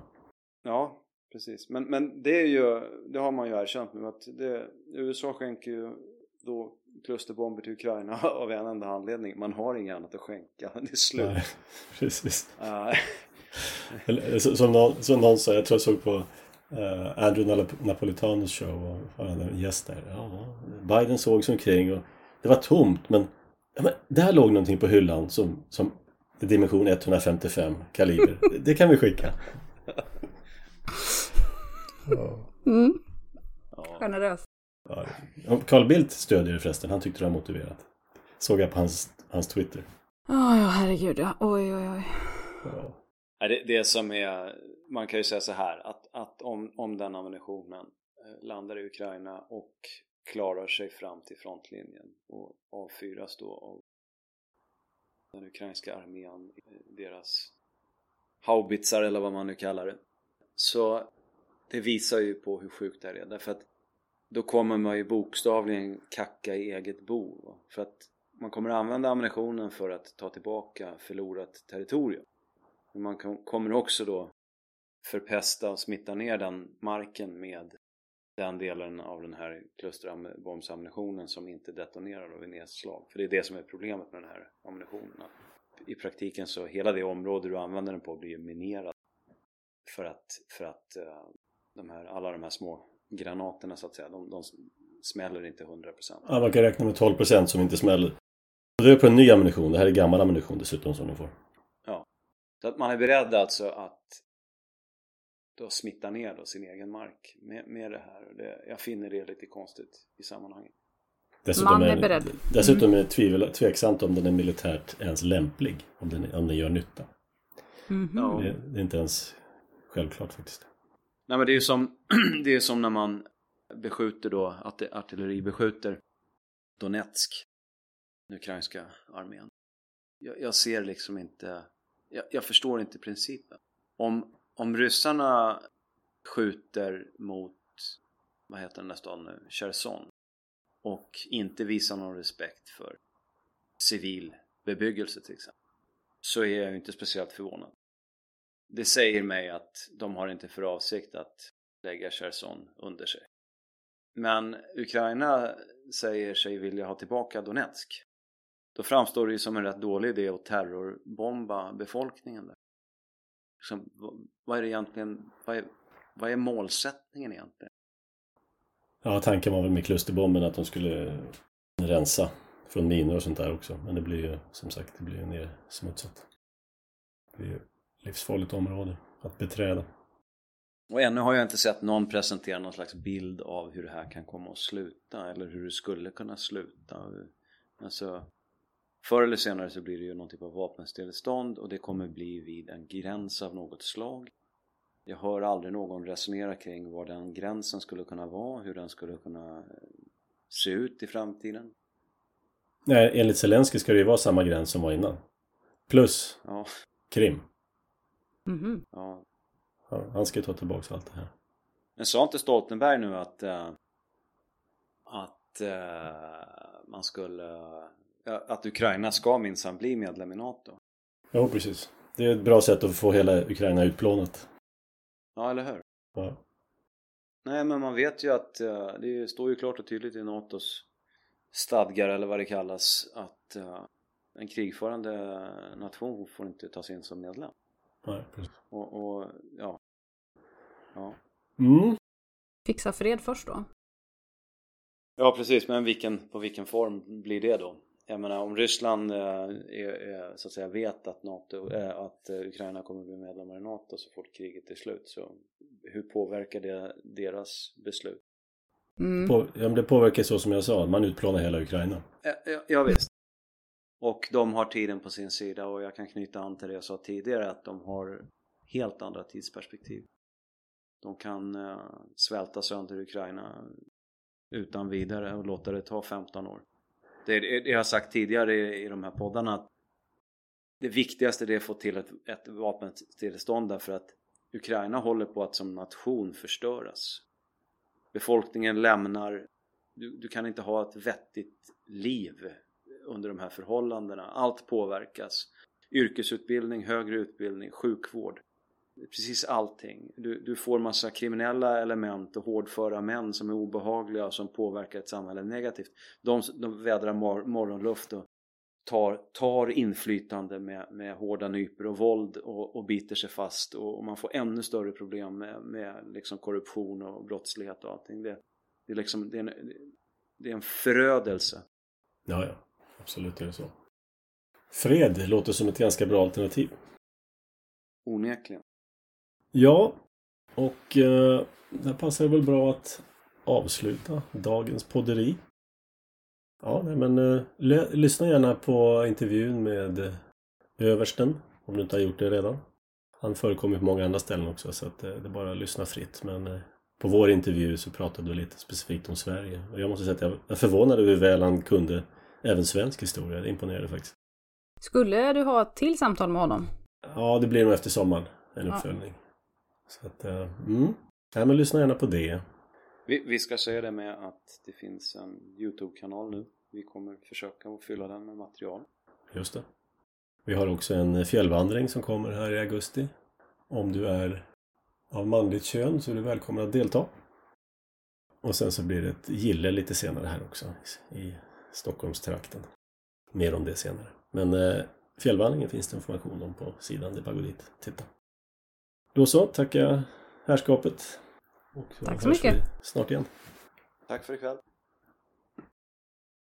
Ja, precis. Men, men det är ju, det har man ju erkänt nu att det, USA skänker ju då klusterbomber till Ukraina [LAUGHS] av en enda anledning. Man har inget annat att skänka. [LAUGHS] Det är slut. Nej, [LAUGHS] precis. Uh. som, någon, som någon sa, jag tror jag såg på uh, Andrew Napolitanos show och han en gäst där. Ja, Biden såg sig omkring och det var tomt men, ja, men där låg någonting på hyllan som, som dimension 155 kaliber. Det kan vi skicka. Mm. Generöst. Ja. Carl Bildt stödjer det förresten. Han tyckte det var motiverat. Såg jag på hans, hans Twitter. Oh, ja, herregud. Ja. Oj, oj, oj. Ja. Det, det som är, man kan ju säga så här att, att om, om den ammunitionen eh, landar i Ukraina och klarar sig fram till frontlinjen och avfyras då av den ukrainska armén, eh, deras haubitsar eller vad man nu kallar det. Så det visar ju på hur sjukt det här är därför att då kommer man ju bokstavligen kacka i eget bo. För att man kommer använda ammunitionen för att ta tillbaka förlorat territorium. Men man kommer också då förpesta och smitta ner den marken med den delen av den här klusterbombsammunitionen som inte detonerar vid nedslag. För det är det som är problemet med den här ammunitionen. I praktiken så hela det område du använder den på blir ju minerat. För att, för att eh, de här, alla de här små granaterna så att säga, de, de smäller inte 100%. Ja, man kan räkna med 12% som inte smäller. Och det är på en ny ammunition, det här är gammal ammunition dessutom som de får. Så att man är beredd alltså att då smitta ner då sin egen mark med, med det här. Det, jag finner det lite konstigt i sammanhanget. Dessutom Man är, är beredd. Dessutom är det tvivel, tveksamt om den är militärt ens lämplig. Om den, om den gör nytta. Mm -hmm. det, det, är inte ens självklart faktiskt. Nej men det är ju som, [CLEARS THROAT] det är som när man beskjuter då, artilleri beskjuter Donetsk, den ukrainska armén. Jag, jag ser liksom inte, jag, jag, förstår inte principen. Om, om ryssarna skjuter mot, vad heter den där staden nu, Cherson och inte visar någon respekt för civil bebyggelse till exempel så är jag ju inte speciellt förvånad. Det säger mig att de har inte för avsikt att lägga Cherson under sig. Men Ukraina säger sig vilja ha tillbaka Donetsk. Då framstår det ju som en rätt dålig idé att terrorbomba befolkningen där. Liksom, vad är det egentligen, vad är, vad är målsättningen egentligen? Ja, tanken var väl med klusterbomben att de skulle rensa från minor och sånt där också. Men det blir ju som sagt, det blir ju nersmutsat. Det blir ju livsfarligt område att beträda. Och ännu har jag inte sett någon presentera någon slags bild av hur det här kan komma att sluta eller hur det skulle kunna sluta. Alltså, förr eller senare så blir det ju någon typ av vapenstillestånd och det kommer bli vid en gräns av något slag. Jag hör aldrig någon resonera kring var den gränsen skulle kunna vara, hur den skulle kunna se ut i framtiden. Nej, enligt Zelensky ska det ju vara samma gräns som var innan. Plus ja. Krim. Mm -hmm. ja. Han ska ju ta tillbaka allt det här. Men sa inte Stoltenberg nu att äh, att äh, man skulle äh, att Ukraina ska minsann bli medlem i NATO? Ja, precis. Det är ett bra sätt att få hela Ukraina utplånat. Ja, eller hur? Ja. Nej, men man vet ju att det står ju klart och tydligt i NATOs stadgar eller vad det kallas att en krigförande nation får inte tas in som medlem. Nej, precis. Och, och ja. Ja. Mm. Fixa fred först då. Ja precis, men vilken, på vilken form blir det då? Jag menar om Ryssland äh, är, är, så att säga vet att, NATO, äh, att äh, Ukraina kommer bli medlemmar i NATO så fort kriget är slut så hur påverkar det deras beslut? Mm. På, ja, det påverkar så som jag sa, man utplånar hela Ukraina. Ja, ja, ja visst. Och de har tiden på sin sida och jag kan knyta an till det jag sa tidigare att de har helt andra tidsperspektiv. De kan uh, svälta sönder Ukraina utan vidare och låta det ta 15 år. Det, det, det jag har sagt tidigare i, i de här poddarna att det viktigaste är att få till ett, ett vapenstillestånd därför att Ukraina håller på att som nation förstöras. Befolkningen lämnar, du, du kan inte ha ett vettigt liv under de här förhållandena. Allt påverkas. Yrkesutbildning, högre utbildning, sjukvård. Precis allting. Du, du får massa kriminella element och hårdföra män som är obehagliga och som påverkar ett samhälle negativt. De, de vädrar mor morgonluft och tar, tar inflytande med, med hårda nyper och våld och, och biter sig fast och, och, man får ännu större problem med, med liksom korruption och brottslighet och allting. Det, det, är, liksom, det, är, en, det är en förödelse. Ja, ja. Absolut är det så. Fred låter som ett ganska bra alternativ. Onekligen. Ja, och eh, där passar det väl bra att avsluta dagens podderi. Ja, nej, men eh, lyssna gärna på intervjun med eh, översten om du inte har gjort det redan. Han förekommer på många andra ställen också så att eh, det är bara att lyssna fritt. Men eh, på vår intervju så pratade du lite specifikt om Sverige. Och jag måste säga att jag är förvånad över hur väl han kunde även svensk historia. Det imponerade faktiskt. Skulle du ha ett till samtal med honom? Ja, det blir nog efter sommaren. En uppföljning. Ja. Så att, uh, mm. Ja, men lyssna gärna på det. Vi, vi ska säga det med att det finns en Youtube-kanal nu. Vi kommer försöka att fylla den med material. Just det. Vi har också en fjällvandring som kommer här i augusti. Om du är av manligt kön så är du välkommen att delta. Och sen så blir det ett gille lite senare här också i Stockholmstrakten. Mer om det senare. Men eh, fjällvandringen finns det information om på sidan. Det är bara att gå dit titta. Då så, tackar jag härskapet. Och Tack så mycket. Snart igen. Tack för ikväll.